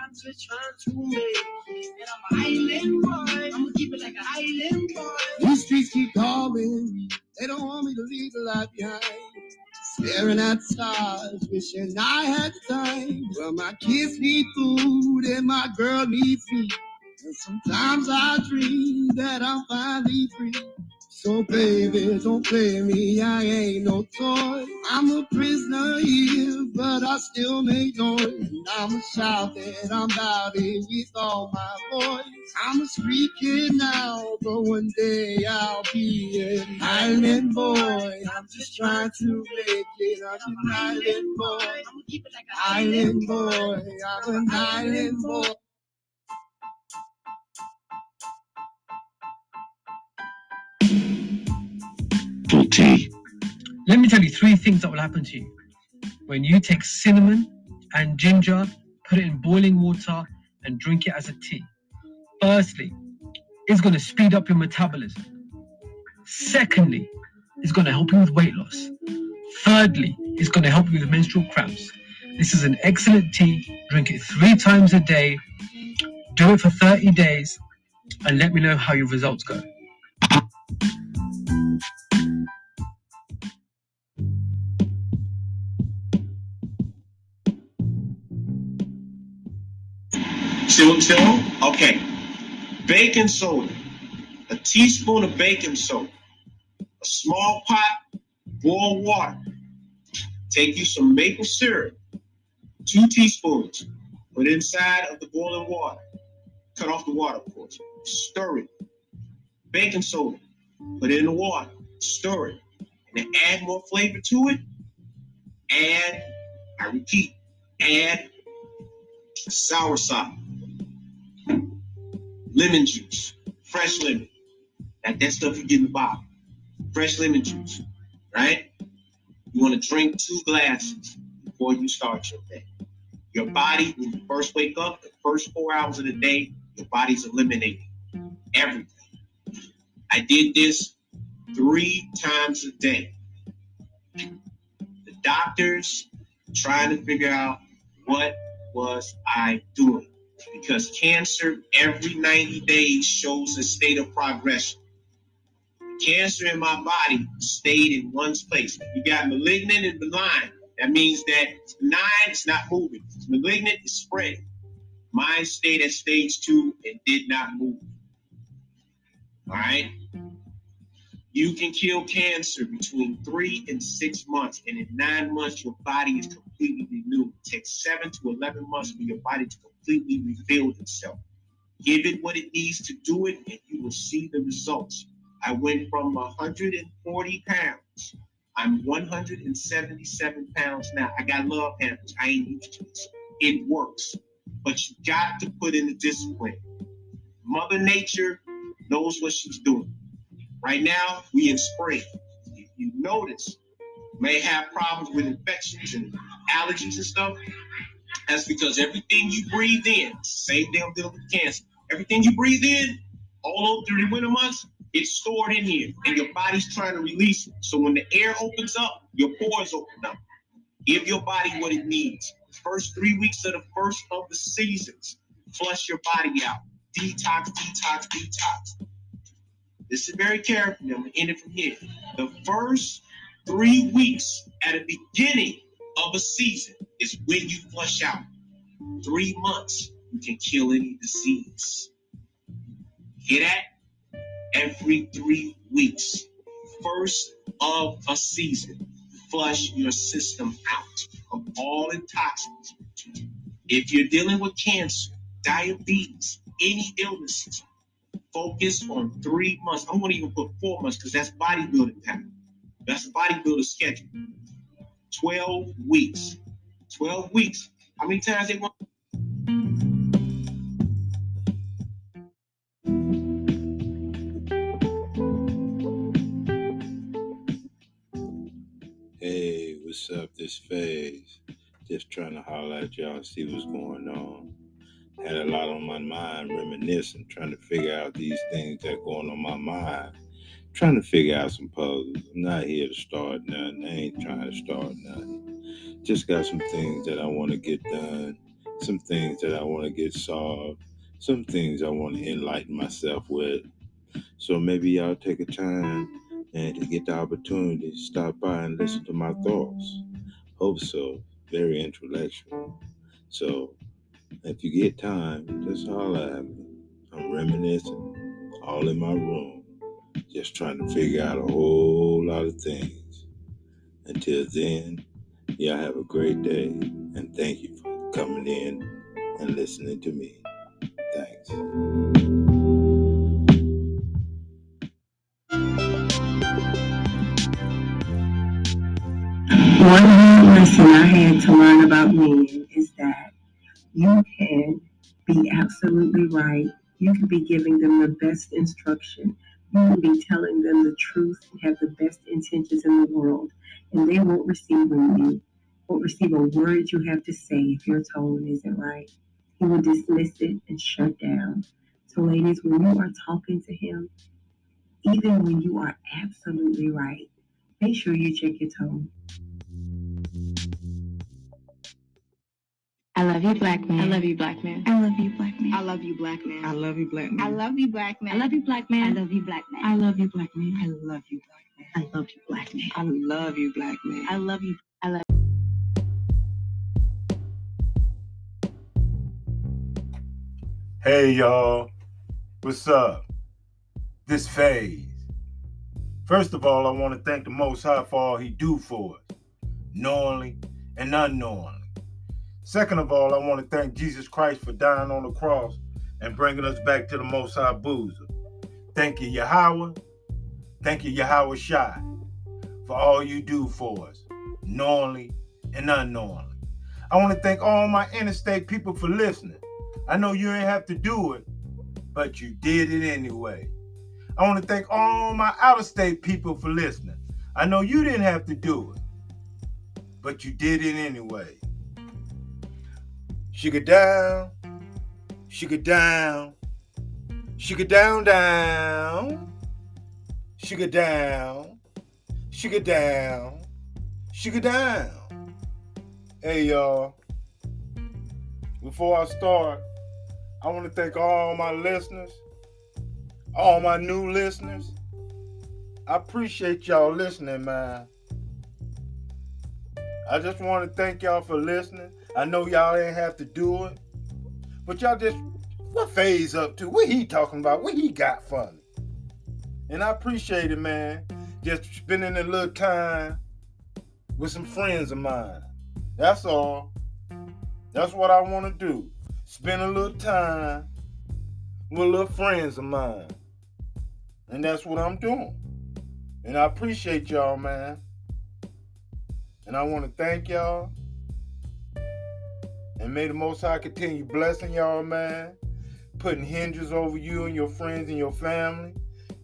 I'm just trying to make. And I'm an island boy. I'ma keep it like an island boy. These streets keep calling. They don't want me to leave the life behind. Staring at stars, wishing I had time. Well, my kids need food and my girl needs me. And sometimes I dream that I'm finally free. So baby, don't play me, I ain't no toy. I'm a prisoner here, but I still make noise. And I'ma shout that I'm about it with all my voice. I'm a street kid now, but one day I'll be an island boy. I'm just trying to make it. I'm an island boy. Island boy, I'm an island boy. Full tea. Let me tell you three things that will happen to you when you take cinnamon and ginger, put it in boiling water, and drink it as a tea. Firstly, it's going to speed up your metabolism. Secondly, it's going to help you with weight loss. Thirdly, it's going to help you with menstrual cramps. This is an excellent tea. Drink it three times a day. Do it for 30 days and let me know how your results go. Still, still? Okay. Baking soda. A teaspoon of baking soda. A small pot, boil water. Take you some maple syrup. Two teaspoons. Put inside of the boiling water. Cut off the water, of course. Stir it. Baking soda. Put it in the water. Stir it. And then add more flavor to it. Add, I repeat, add sour sop lemon juice, fresh lemon. That that stuff you get in the bottle. Fresh lemon juice, right? You want to drink two glasses before you start your day. Your body, when you first wake up, the first four hours of the day, your body's eliminating everything. I did this three times a day. The doctors trying to figure out what was I doing because cancer every 90 days shows a state of progression. Cancer in my body stayed in one place. You got malignant and benign. That means that benign, it's not moving. Malignant, is spreading. Mine stayed at stage two and did not move. All right. You can kill cancer between three and six months, and in nine months, your body is completely renewed. It takes seven to 11 months for your body to completely rebuild itself. Give it what it needs to do it, and you will see the results. I went from 140 pounds. I'm 177 pounds now. I got love handles. I ain't used to this. It works, but you got to put in the discipline. Mother Nature knows what she's doing. Right now, we in spring. If you notice, may have problems with infections and allergies and stuff. That's because everything you breathe in, same damn deal with cancer. Everything you breathe in, all through the winter months, it's stored in here, and your body's trying to release it. So when the air opens up, your pores open up. Give your body what it needs. First three weeks of the first of the seasons, flush your body out. Detox, detox, detox. This is very careful. I'm gonna end it from here. The first three weeks at the beginning of a season is when you flush out. Three months, you can kill any disease. Hear that? Every three weeks, first of a season, flush your system out of all the toxins. If you're dealing with cancer, diabetes, any illnesses, focus on three months. I won't even put four months because that's bodybuilding time. That's a bodybuilder schedule. 12 weeks. 12 weeks. How many times they want? Hey, what's up? This phase. Just trying to holler at y'all, and see what's going on. Had a lot on my mind, reminiscing, trying to figure out these things that going on my mind. Trying to figure out some puzzles. I'm not here to start nothing. I ain't trying to start nothing. Just got some things that I want to get done, some things that I want to get solved, some things I want to enlighten myself with. So maybe y'all take a time and to get the opportunity to stop by and listen to my thoughts. Hope so. Very intellectual. So if you get time, just holler at me. I'm reminiscing all in my room, just trying to figure out a whole lot of things. Until then, y'all have a great day and thank you for coming in and listening to me. Thanks. One hard lesson I had to learn about that you can be absolutely right. You can be giving them the best instruction. You can be telling them the truth and have the best intentions in the world, and they won't receive from you, won't receive a word you have to say if your tone isn't right. He will dismiss it and shut down. So, ladies, when you are talking to him, even when you are absolutely right, make sure you check your tone. I love you, black man. I love you, black man. I love you, black man. I love you, black man. I love you, black man. I love you, black man. I love you, black man. I love you, black man. I love you, black man. I love you, black man. I love you, black man. I love you, black man. I love you. I love Hey y'all, what's up? This phase. First of all, I want to thank the Most High for all He do for us, knowingly and unknowingly. Second of all, I want to thank Jesus Christ for dying on the cross and bringing us back to the Most High Boozer. Thank you, Yahweh. Thank you, Yahweh Shai, for all you do for us, knowingly and unknowingly. I want to thank all my interstate people for listening. I know you ain't have to do it, but you did it anyway. I want to thank all my out of state people for listening. I know you didn't have to do it, but you did it anyway. Sugar down, sugar down, sugar down, down, sugar down, sugar down, sugar down. Hey, y'all. Before I start, I want to thank all my listeners, all my new listeners, I appreciate y'all listening, man. I just want to thank y'all for listening. I know y'all ain't have to do it, but y'all just what phase up to? What he talking about? What he got for me? And I appreciate it, man. Just spending a little time with some friends of mine. That's all. That's what I want to do. Spend a little time with little friends of mine. And that's what I'm doing. And I appreciate y'all, man. And I want to thank y'all. And may the Most High continue blessing y'all, man. Putting hinges over you and your friends and your family.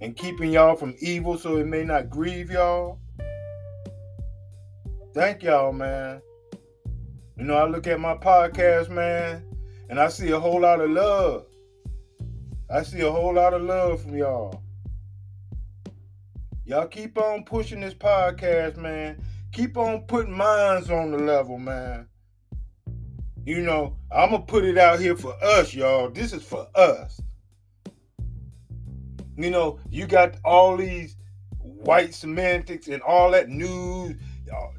And keeping y'all from evil so it may not grieve y'all. Thank y'all, man. You know, I look at my podcast, man, and I see a whole lot of love. I see a whole lot of love from y'all. Y'all keep on pushing this podcast, man. Keep on putting minds on the level, man. You know, I'm gonna put it out here for us, y'all. This is for us. You know, you got all these white semantics and all that news,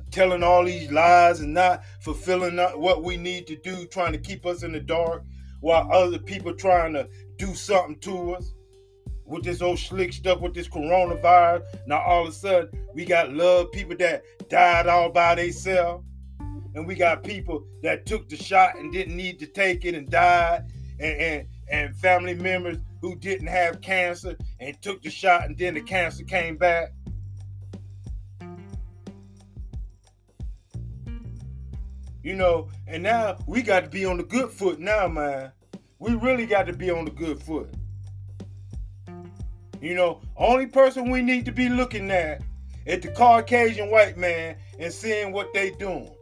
telling all these lies and not fulfilling what we need to do, trying to keep us in the dark, while other people trying to do something to us with this old slick stuff with this coronavirus. Now all of a sudden we got love people that died all by themselves. And we got people that took the shot and didn't need to take it and died. And, and, and family members who didn't have cancer and took the shot and then the cancer came back. You know, and now we got to be on the good foot now, man. We really got to be on the good foot. You know, only person we need to be looking at is the Caucasian white man and seeing what they doing.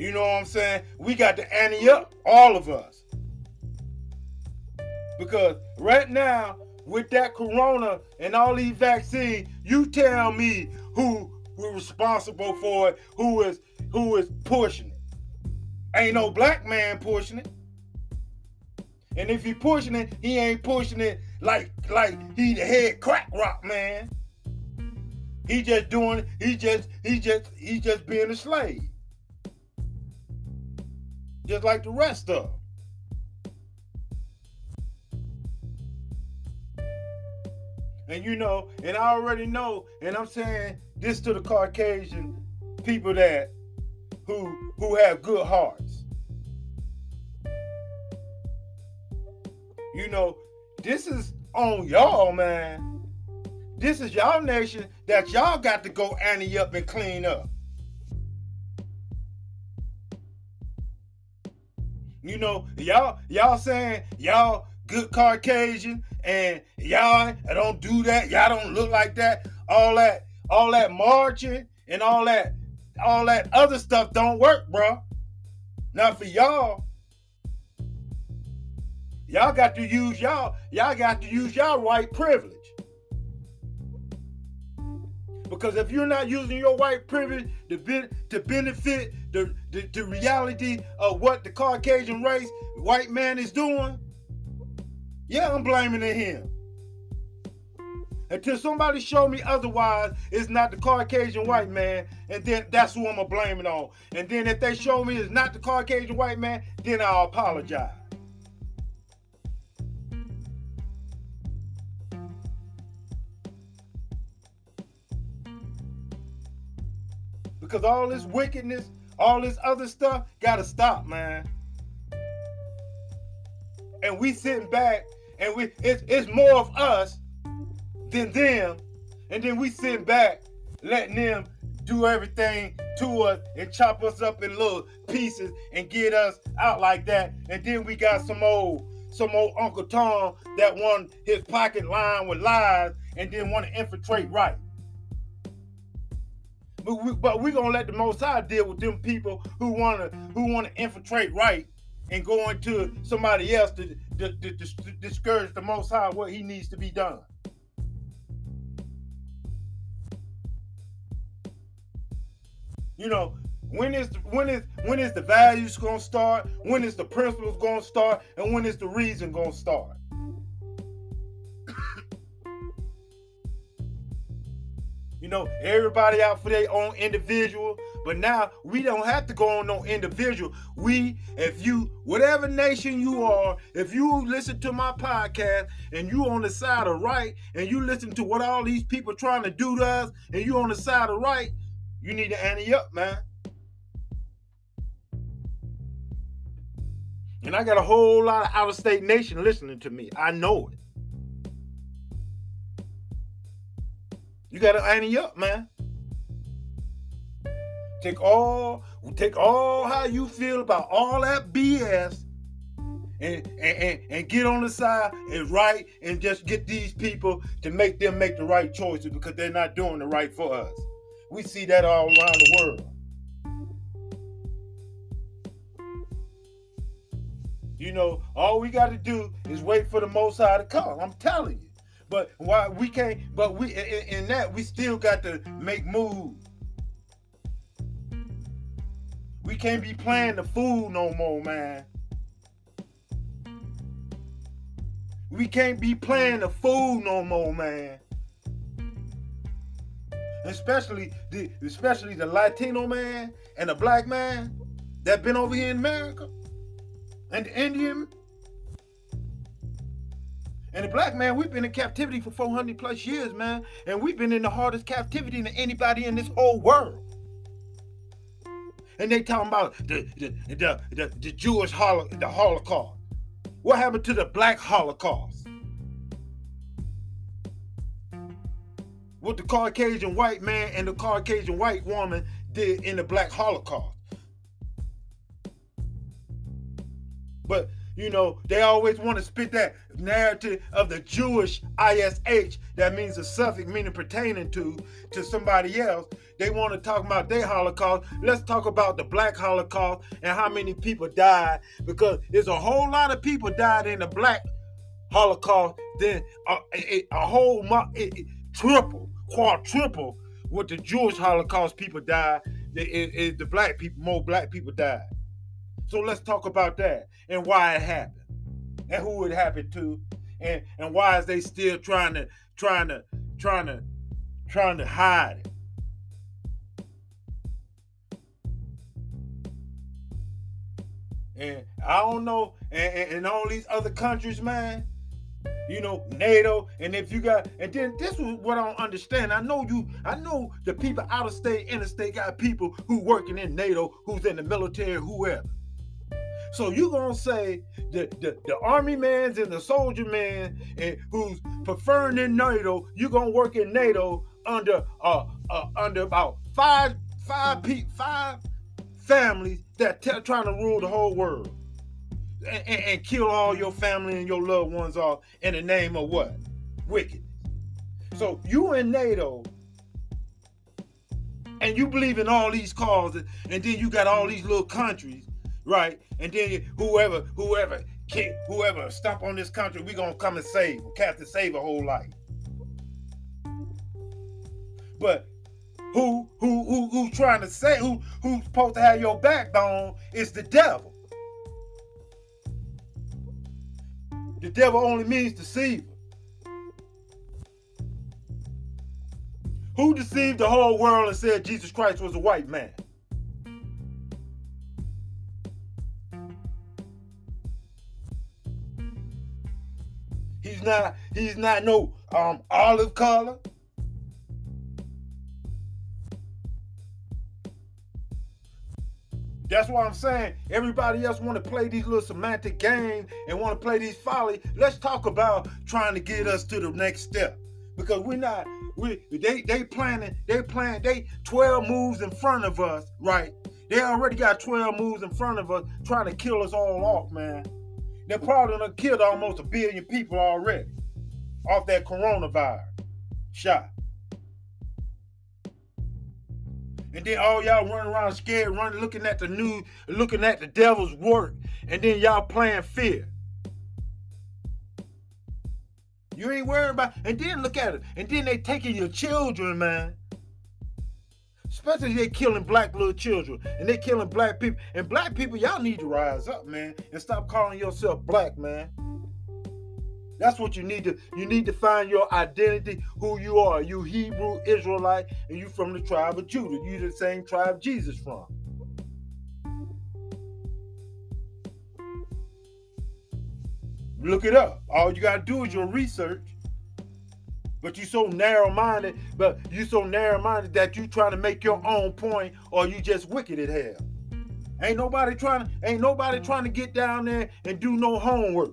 You know what I'm saying? We got to ante up, all of us. Because right now, with that corona and all these vaccines, you tell me who we're responsible for it, who is who is pushing it. Ain't no black man pushing it. And if he pushing it, he ain't pushing it like like he the head crack rock man. He just doing he just he just he just being a slave. Just like the rest of them. And you know, and I already know, and I'm saying this to the Caucasian people that who who have good hearts. You know, this is on y'all, man. This is y'all nation that y'all got to go ante up and clean up. You know, y'all y'all saying y'all good Caucasian and y'all don't do that. Y'all don't look like that. All that, all that marching and all that, all that other stuff don't work, bro. Not for y'all. Y'all got to use y'all. Y'all got to use y'all white privilege. Because if you're not using your white privilege to, be, to benefit the, the, the reality of what the Caucasian race, white man is doing, yeah, I'm blaming it him. Until somebody show me otherwise, it's not the Caucasian white man, and then that's who I'm gonna blame it on. And then if they show me it's not the Caucasian white man, then I'll apologize. Because all this wickedness, all this other stuff, gotta stop, man. And we sitting back and we it's it's more of us than them, and then we sit back letting them do everything to us and chop us up in little pieces and get us out like that. And then we got some old some old Uncle Tom that want his pocket lined with lies and then want to infiltrate right. But we, but we gonna let the Most High deal with them people who wanna who wanna infiltrate right and go into somebody else to, to, to, to discourage the Most High what He needs to be done. You know, when is when is when is the values gonna start? When is the principles gonna start? And when is the reason gonna start? Know, everybody out for their own individual. But now we don't have to go on no individual. We, if you, whatever nation you are, if you listen to my podcast and you on the side of right and you listen to what all these people trying to do to us and you on the side of right, you need to ante up, man. And I got a whole lot of out of state nation listening to me. I know it. You got to ante up, man. Take all, take all how you feel about all that BS, and and, and, and get on the side and right, and just get these people to make them make the right choices because they're not doing the right for us. We see that all around the world. You know, all we got to do is wait for the Most High to come. I'm telling you. But why we can't? But we in, in that we still got to make moves. We can't be playing the fool no more, man. We can't be playing the fool no more, man. Especially the especially the Latino man and the black man that been over here in America and the Indian and the black man, we've been in captivity for 400 plus years, man. And we've been in the hardest captivity than anybody in this whole world. And they talking about the the, the, the, the Jewish holo- the Holocaust. What happened to the black Holocaust? What the Caucasian white man and the Caucasian white woman did in the black Holocaust. But you know, they always want to spit that narrative of the Jewish ISH, that means a suffix meaning pertaining to, to somebody else. They want to talk about their Holocaust. Let's talk about the black Holocaust and how many people died, because there's a whole lot of people died in the black Holocaust, then a, a, a whole it, triple, quadruple what the Jewish Holocaust people died. Is the black people, more black people died. So let's talk about that and why it happened and who it happened to and and why is they still trying to trying to trying to trying to hide it. And I don't know, and, and, and all these other countries, man, you know, NATO, and if you got, and then this is what I don't understand. I know you, I know the people out of state, interstate got people who working in NATO, who's in the military, whoever. So you gonna say the, the, the army man's and the soldier man and who's preferring in NATO, you gonna work in NATO under uh, uh under about five five pe- five families that t- trying to rule the whole world and, and, and kill all your family and your loved ones off in the name of what wickedness. So you in NATO and you believe in all these causes, and then you got all these little countries right? And then whoever, whoever, can whoever stomp on this country, we gonna come and save, to save a whole life. But who, who, who, who's trying to say, who, who's supposed to have your backbone is the devil. The devil only means deceiver. Who deceived the whole world and said Jesus Christ was a white man? He's not he's not no um olive color. That's why I'm saying everybody else want to play these little semantic games and want to play these folly. Let's talk about trying to get us to the next step. Because we're not, we they they planning, they plan, they 12 moves in front of us, right? They already got 12 moves in front of us trying to kill us all off, man. They probably done killed almost a billion people already off that coronavirus shot. And then all y'all running around scared, running, looking at the news, looking at the devil's work, and then y'all playing fear. You ain't worried about, and then look at it, and then they taking your children, man. Especially they killing black little children and they killing black people. And black people, y'all need to rise up, man, and stop calling yourself black, man. That's what you need to you need to find your identity, who you are. You Hebrew Israelite, and you from the tribe of Judah. You the same tribe Jesus from. Look it up. All you gotta do is your research. But you so narrow-minded, but you so narrow-minded that you trying to make your own point, or you just wicked at hell. Ain't nobody trying to, ain't nobody trying to get down there and do no homework.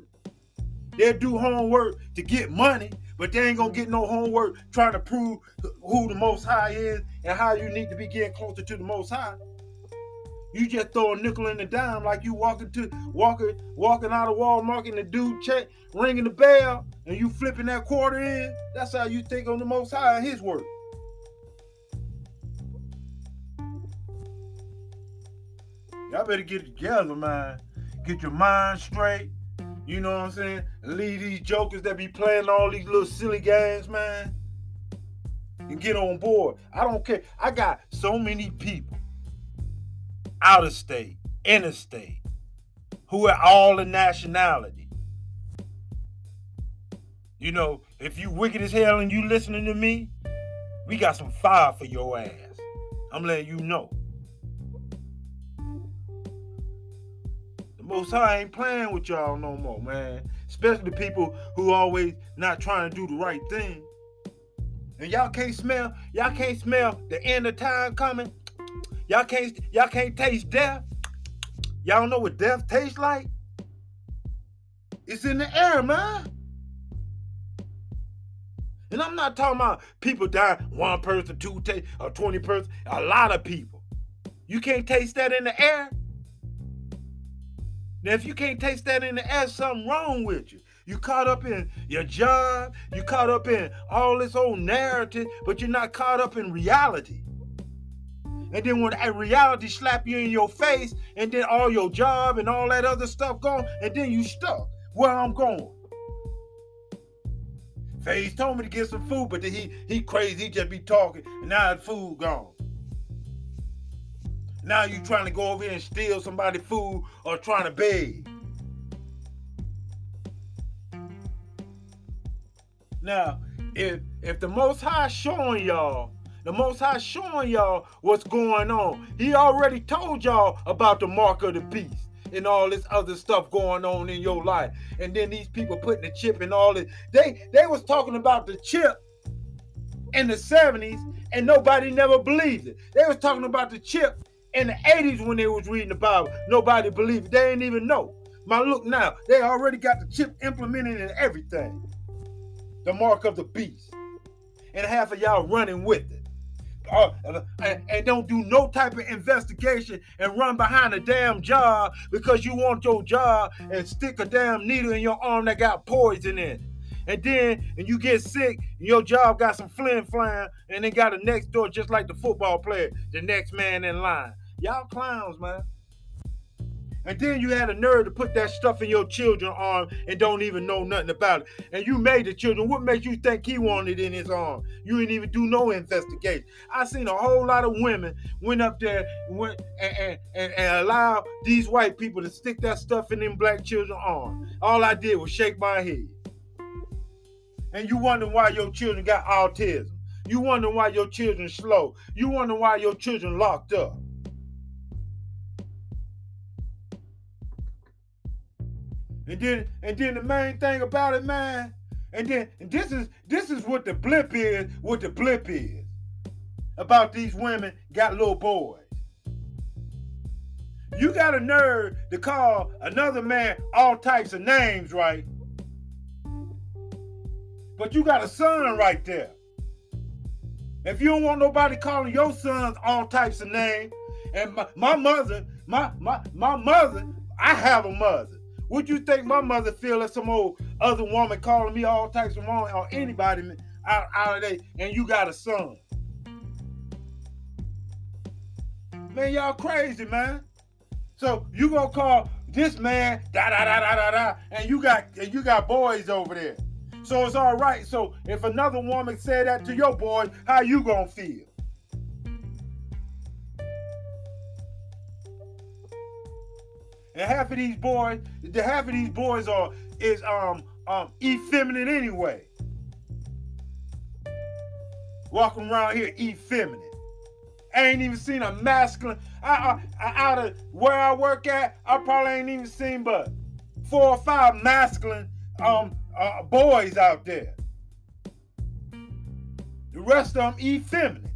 They'll do homework to get money, but they ain't gonna get no homework trying to prove who the most high is and how you need to be getting closer to the most high. You just throw a nickel in the dime like you walking to walking walking out of Walmart and the dude check ringing the bell and you flipping that quarter in. That's how you think on the most high and his work. Y'all better get together, man. Get your mind straight. You know what I'm saying? Leave these jokers that be playing all these little silly games, man. And get on board. I don't care. I got so many people out of state, interstate, who are all the nationality. You know, if you wicked as hell and you listening to me, we got some fire for your ass. I'm letting you know. The Most High ain't playing with y'all no more, man. Especially the people who always not trying to do the right thing. And y'all can't smell, y'all can't smell the end of time coming. Y'all can't, y'all can't taste death. Y'all know what death tastes like? It's in the air, man. And I'm not talking about people dying, one person, two, taste, or 20 person, a lot of people. You can't taste that in the air. Now, if you can't taste that in the air, something wrong with you. You caught up in your job, you caught up in all this old narrative, but you're not caught up in reality. And then when that reality slap you in your face, and then all your job and all that other stuff gone, and then you stuck where I'm going. Faze told me to get some food, but then he he crazy, he just be talking, and now the food gone. Now you trying to go over here and steal somebody food or trying to beg. Now, if if the most high showing y'all, the most high showing y'all what's going on, he already told y'all about the mark of the beast and all this other stuff going on in your life. And then these people putting the chip and all this. They they was talking about the chip in the 70s and nobody never believed it. They was talking about the chip in the 80s when they was reading the Bible. Nobody believed it. They didn't even know. My look now, they already got the chip implemented in everything. The mark of the beast. And half of y'all running with it. Uh, and, and don't do no type of investigation and run behind a damn job because you want your job and stick a damn needle in your arm that got poison in it. And then and you get sick, and your job got some flim flam, and then got a next door just like the football player, the next man in line. Y'all clowns, man. And then you had a nerve to put that stuff in your children's arm and don't even know nothing about it. And you made the children. What makes you think he wanted in his arm? You didn't even do no investigation. I seen a whole lot of women went up there and went and, and, and, and allow these white people to stick that stuff in them black children's arm. All I did was shake my head. And you wonder why your children got autism. You wonder why your children slow. You wonder why your children locked up. And then and then the main thing about it, man, and then and this is this is what the blip is, what the blip is. About these women got little boys. You got a nerve to call another man all types of names, right? But you got a son right there. If you don't want nobody calling your sons all types of names, and my, my mother, my, my my mother, I have a mother. Would you think my mother feel as some old other woman calling me all types of wrong or anybody out, out of there and you got a son? Man, y'all crazy, man. So you gonna call this man da da da da da da, and you got and you got boys over there. So it's all right. So if another woman said that to your boys, how you gonna feel? And half of these boys, the half of these boys are is um um effeminate anyway. Walking around here effeminate. I ain't even seen a masculine. I, I, I, out of where I work at, I probably ain't even seen but four or five masculine um uh, boys out there. The rest of them effeminate.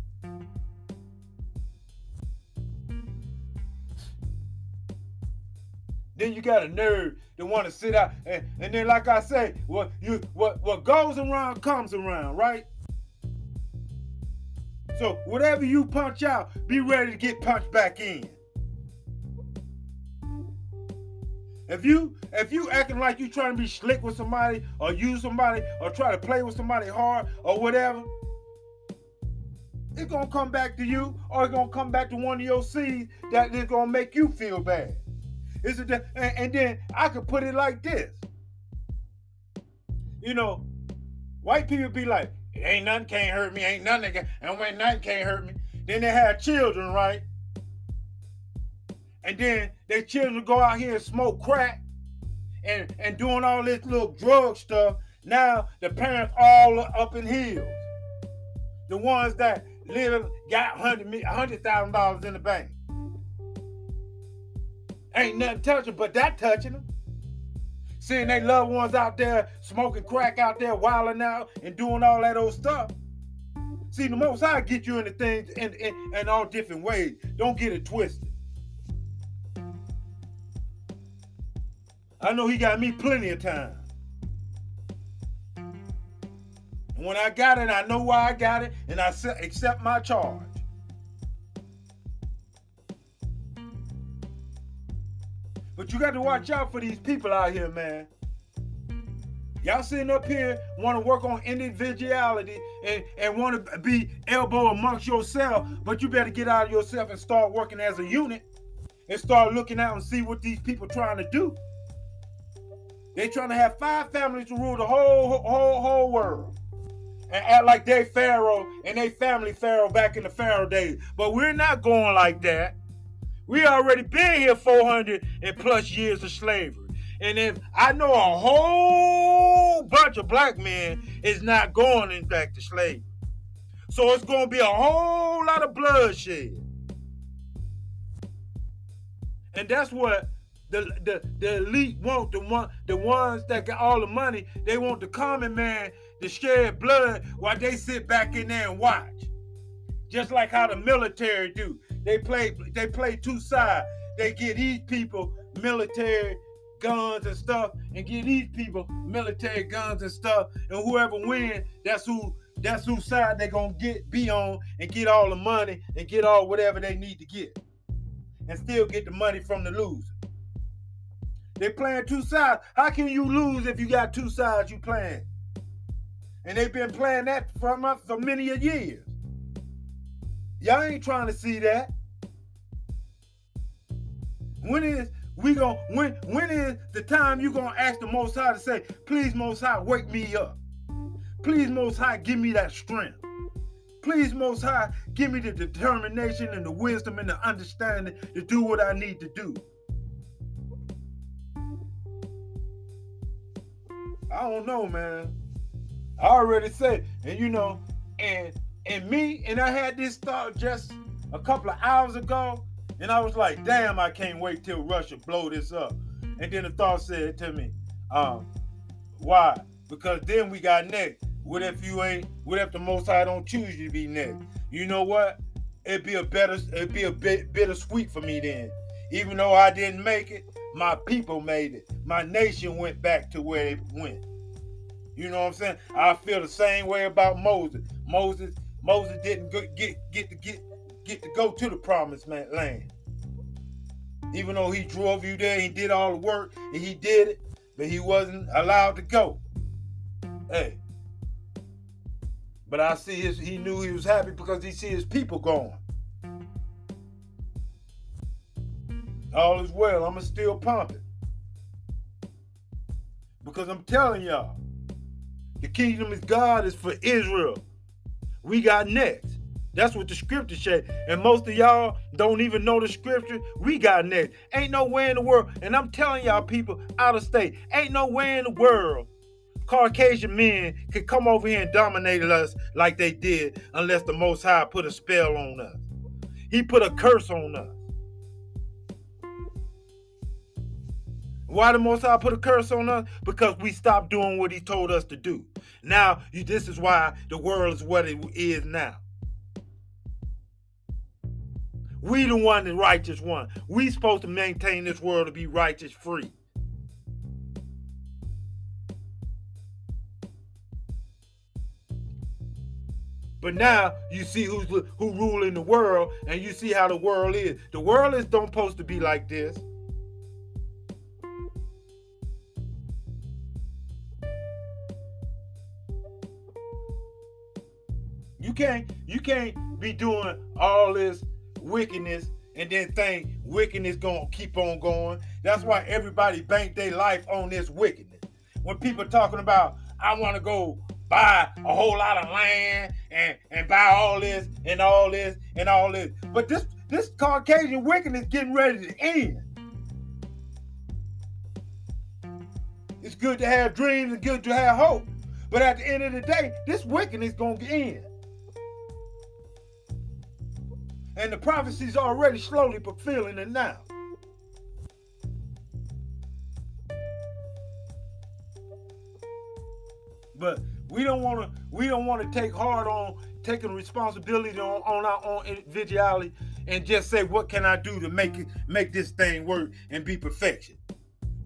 Then you got a nerd that want to sit out and, and then like I say, what you what what goes around comes around, right? So whatever you punch out, be ready to get punched back in. If you if you acting like you trying to be slick with somebody or use somebody or try to play with somebody hard or whatever, it's gonna come back to you or it's gonna come back to one of your seeds that is gonna make you feel bad. Is it and, and then I could put it like this. You know, white people be like, ain't nothing can't hurt me, ain't nothing can, and when nothing can't hurt me. Then they have children, right? And then their children go out here and smoke crack and, and doing all this little drug stuff. Now the parents all up in heels. The ones that live got hundred hundred thousand dollars in the bank. Ain't nothing touching but that touching them. Seeing they loved ones out there smoking crack out there, wilding out and doing all that old stuff. See, the most I get you into things in, in, in all different ways. Don't get it twisted. I know he got me plenty of time. And when I got it, I know why I got it, and I accept my charge. But you got to watch out for these people out here, man. Y'all sitting up here want to work on individuality and, and want to be elbow amongst yourself, but you better get out of yourself and start working as a unit and start looking out and see what these people trying to do. They trying to have five families to rule the whole whole whole world and act like they Pharaoh and they family Pharaoh back in the Pharaoh days. But we're not going like that. We already been here 400 and plus years of slavery. And if I know a whole bunch of black men is not going in back to slavery. So it's going to be a whole lot of bloodshed. And that's what the, the, the elite want, the one the ones that got all the money, they want the common man to shed blood while they sit back in there and watch. Just like how the military do. They play they play two sides. They get these people military guns and stuff, and get these people military guns and stuff, and whoever wins, that's who that's whose side they gonna get be on and get all the money and get all whatever they need to get, and still get the money from the loser. They playing two sides. How can you lose if you got two sides you playing? And they've been playing that for, for many a years. Y'all ain't trying to see that. When is we going when when is the time you gonna ask the most high to say, please most high, wake me up. Please most high, give me that strength. Please most high, give me the determination and the wisdom and the understanding to do what I need to do. I don't know, man. I already said, and you know, and and me, and I had this thought just a couple of hours ago, and I was like, damn, I can't wait till Russia blow this up. And then the thought said to me, um, why? Because then we got next. What if you ain't? What if the Most High don't choose you to be next? You know what? It'd be a better, it'd be a bit bittersweet for me then. Even though I didn't make it, my people made it. My nation went back to where it went. You know what I'm saying? I feel the same way about Moses. Moses, Moses didn't get get to get get to go to the promised land. Even though he drove you there, he did all the work, and he did it, but he wasn't allowed to go. Hey. But I see his he knew he was happy because he see his people going. All is well. I'ma still pump it. Because I'm telling y'all, the kingdom of God is for Israel. We got next. That's what the scripture say. And most of y'all don't even know the scripture. We got next. Ain't no way in the world. And I'm telling y'all people out of state, ain't no way in the world Caucasian men could come over here and dominate us like they did unless the Most High put a spell on us. He put a curse on us. Why the Most High put a curse on us? Because we stopped doing what He told us to do. Now, you, this is why the world is what it is now. We the one, the righteous one. We supposed to maintain this world to be righteous free. But now you see who's who ruling the world, and you see how the world is. The world is don't supposed to be like this. You can't you can't be doing all this wickedness and then think wickedness gonna keep on going. That's why everybody bank their life on this wickedness. When people talking about I want to go buy a whole lot of land and and buy all this and all this and all this, but this this Caucasian wickedness getting ready to end. It's good to have dreams and good to have hope, but at the end of the day, this wickedness gonna end. And the prophecy's already slowly fulfilling it now. But we don't want to we don't want to take hard on taking responsibility on, on our own individuality and just say what can I do to make it make this thing work and be perfection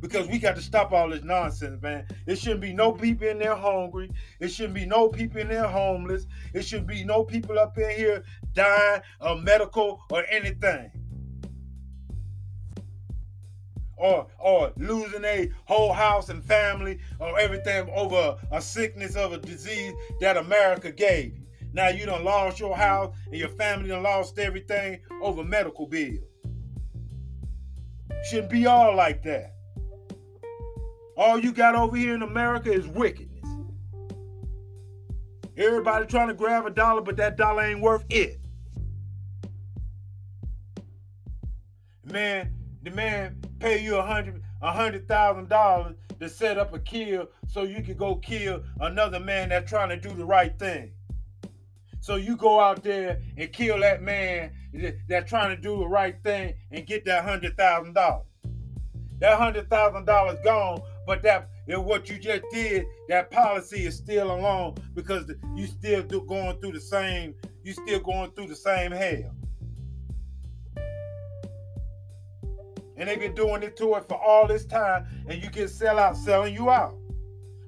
because we got to stop all this nonsense, man. It shouldn't be no people in there hungry. It shouldn't be no people in there homeless. It should be no people up in here dying of medical or anything. Or, or losing a whole house and family or everything over a sickness of a disease that America gave. Now you done lost your house and your family done lost everything over medical bills. Shouldn't be all like that. All you got over here in America is wickedness. Everybody trying to grab a dollar, but that dollar ain't worth it. Man, the man pay you a hundred a hundred thousand dollars to set up a kill so you can go kill another man that's trying to do the right thing. So you go out there and kill that man that's trying to do the right thing and get that hundred thousand dollars. That hundred thousand dollars gone, but that what you just did, that policy is still along because you still do, going through the same, you still going through the same hell. And they've been doing it to it for all this time, and you get sell out selling you out.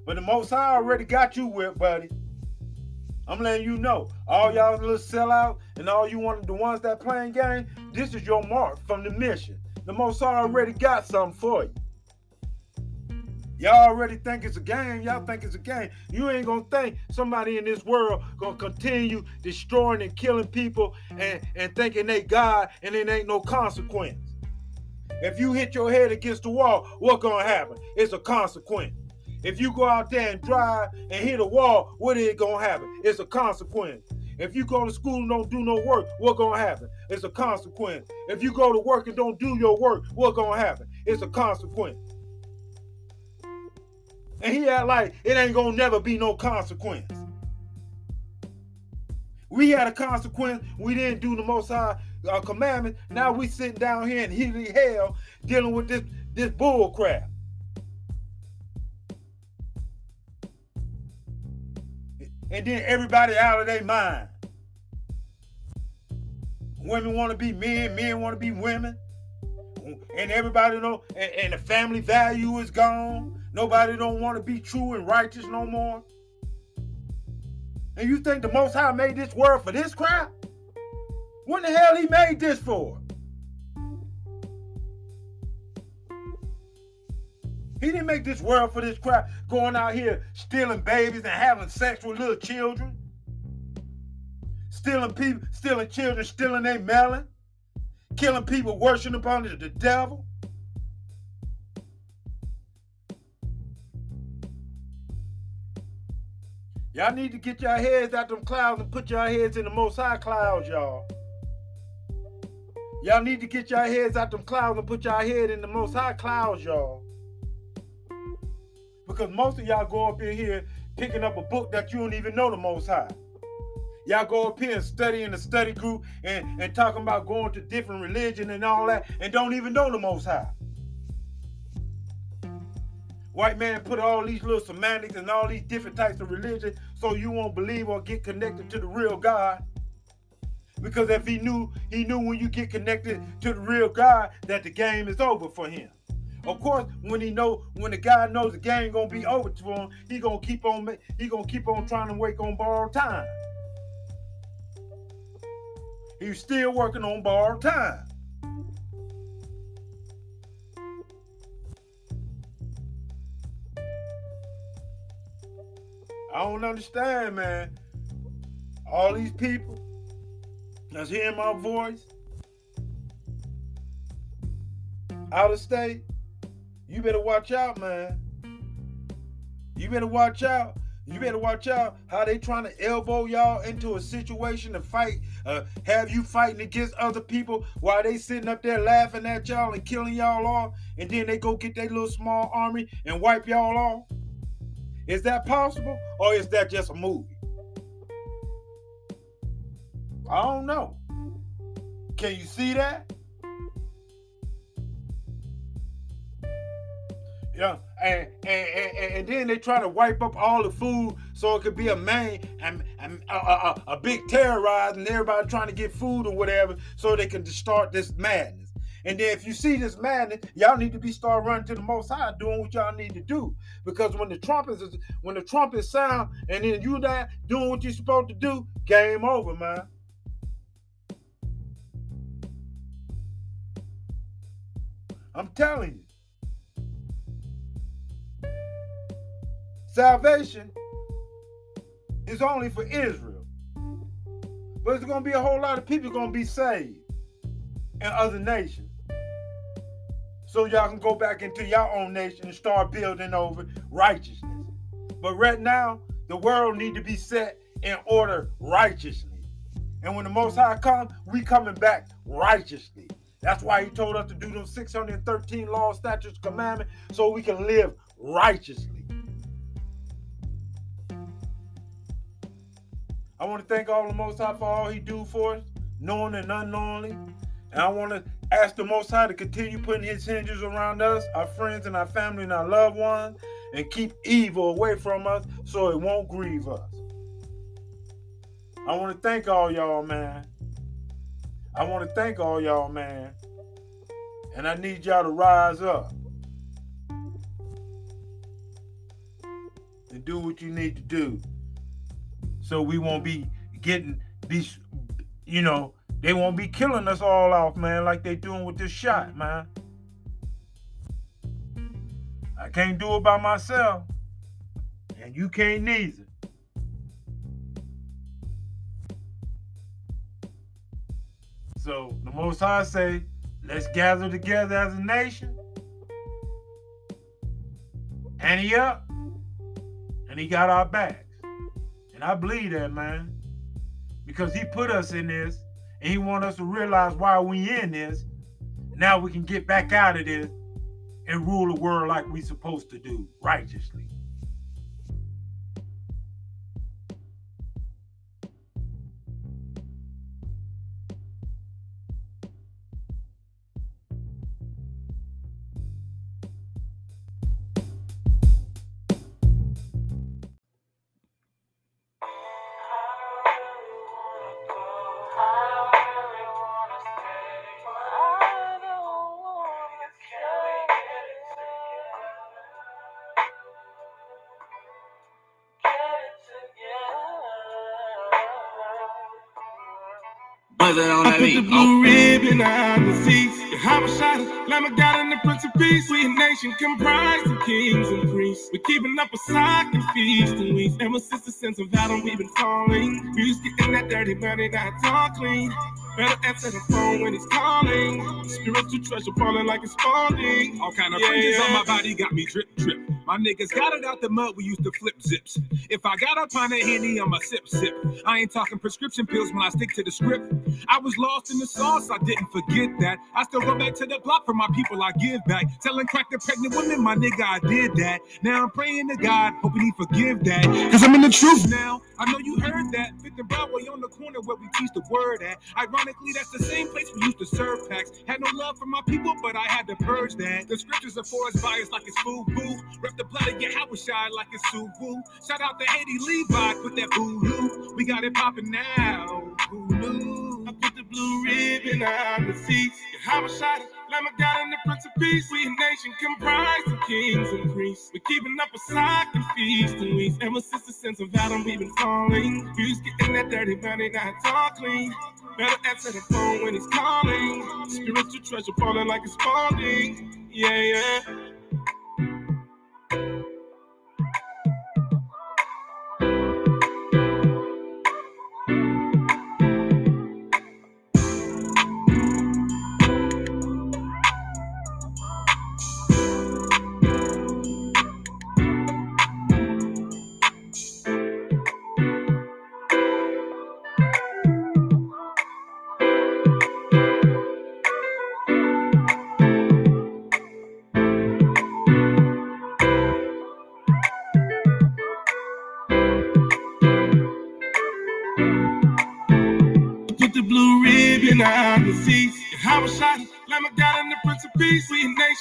But the most high already got you with, buddy. I'm letting you know. All y'all little sellout and all you want the ones that playing game, this is your mark from the mission. The most high already got something for you. Y'all already think it's a game. Y'all think it's a game. You ain't gonna think somebody in this world gonna continue destroying and killing people and, and thinking they God and it ain't no consequence. If you hit your head against the wall, what gonna happen? It's a consequence. If you go out there and drive and hit a wall, what is gonna happen? It's a consequence. If you go to school and don't do no work, what gonna happen? It's a consequence. If you go to work and don't do your work, what gonna happen? It's a consequence. And he act like it ain't gonna never be no consequence. We had a consequence. We didn't do the most high uh, commandment. Now we sitting down here in heated hell dealing with this this bull crap. And then everybody out of their mind. Women want to be men, men want to be women. And everybody know, and, and the family value is gone. Nobody don't want to be true and righteous no more. And you think the Most High made this world for this crap? What the hell he made this for? He didn't make this world for this crap, going out here stealing babies and having sex with little children. Stealing people, stealing children, stealing their melon. Killing people, worshiping upon the devil. Y'all need to get your heads out them clouds and put your heads in the most high clouds, y'all. Y'all need to get your heads out them clouds and put your head in the most high clouds, y'all. Because most of y'all go up in here picking up a book that you don't even know the most high. Y'all go up here and study in the study group and, and talking about going to different religion and all that and don't even know the most high. White man put all these little semantics and all these different types of religion so you won't believe or get connected to the real God. Because if he knew, he knew when you get connected to the real God that the game is over for him. Of course, when he know, when the guy knows the game gonna be over to him, he gonna keep on, he gonna keep on trying to wake on borrowed time. He's still working on borrowed time. I don't understand, man. All these people that's hearing my voice out of state, you better watch out, man. You better watch out. You better watch out how they trying to elbow y'all into a situation to fight, uh, have you fighting against other people while they sitting up there laughing at y'all and killing y'all off, and then they go get their little small army and wipe y'all off. Is that possible, or is that just a movie? I don't know. Can you see that? Yeah, and, and, and, and then they try to wipe up all the food so it could be a main and, and a, a, a big terrorize and everybody trying to get food or whatever so they can start this madness. And then if you see this madness, y'all need to be start running to the Most High, doing what y'all need to do. Because when the trumpets is when the trumpet sound, and then you there doing what you're supposed to do, game over, man. I'm telling you. Salvation is only for Israel. But there's going to be a whole lot of people going to be saved in other nations. So y'all can go back into your own nation and start building over righteousness. But right now, the world need to be set in order righteously. And when the Most High comes, we coming back righteously. That's why he told us to do those 613 laws, statutes, commandments, so we can live righteously. I want to thank all the Most High for all He do for us, knowing and unknowingly. And I want to ask the Most High to continue putting His hinges around us, our friends and our family and our loved ones, and keep evil away from us so it won't grieve us. I want to thank all y'all, man. I want to thank all y'all, man. And I need y'all to rise up and do what you need to do so we won't be getting these, you know, they won't be killing us all off, man, like they doing with this shot, mm. man. I can't do it by myself, and you can't neither. So the Most High say, let's gather together as a nation. And he up, and he got our backs. And I believe that, man. Because he put us in this, and he want us to realize why we in this. Now we can get back out of this and rule the world like we supposed to do, righteously. I put the blue ribbon on the seats. The Habashada, Lamb of God, and the Prince of Peace. We a nation comprised of kings and priests. We keeping up a sock and feast and weeks. Ever since the sense of Adam, we've been falling. We used getting that dirty money, now it's all clean. Better answer the phone when he's calling. Spiritual treasure falling like it's falling. All kind of Yeah, fringes on my body got me drip drip. My niggas got it out the mud, we used to flip zips. If I got up on that henny, I'ma sip sip. I ain't talking prescription pills when I stick to the script. I was lost in the sauce, I didn't forget that. I still go back to the block for my people, I give back. Telling crack to pregnant women, my nigga, I did that. Now I'm praying to God, hoping he forgive that. Cause I'm in the truth now. I know you heard that. Fit the Broadway on the corner where we teach the word at. Ironically, that's the same place we used to serve packs. Had no love for my people, but I had to purge that. The scriptures are for us biased like it's food boo. The blood of your shy like a Suwu. Shout out to Haiti Levi, put that voodoo. We got it popping now. Who knew? I put the blue ribbon on the seats. How I shot it. Lamb of God and the Prince of Peace. We a nation comprised of kings and priests. We're keeping up a sock and feast and weeks. Ever since the sense of Adam, we've been falling. Was getting that dirty money, now it's all clean. Better answer the phone when he's calling. Spiritual treasure falling like it's falling. Yeah, yeah.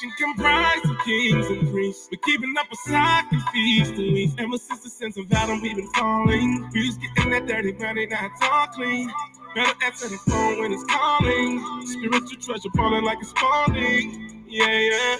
Nation comprised of kings and priests. We're keeping up a and feast and weeks. Ever since the sense of Adam, we've been falling. We getting that dirty money, now it's all clean. Better answer the phone when it's calling. Spiritual treasure falling like it's falling. Yeah, yeah.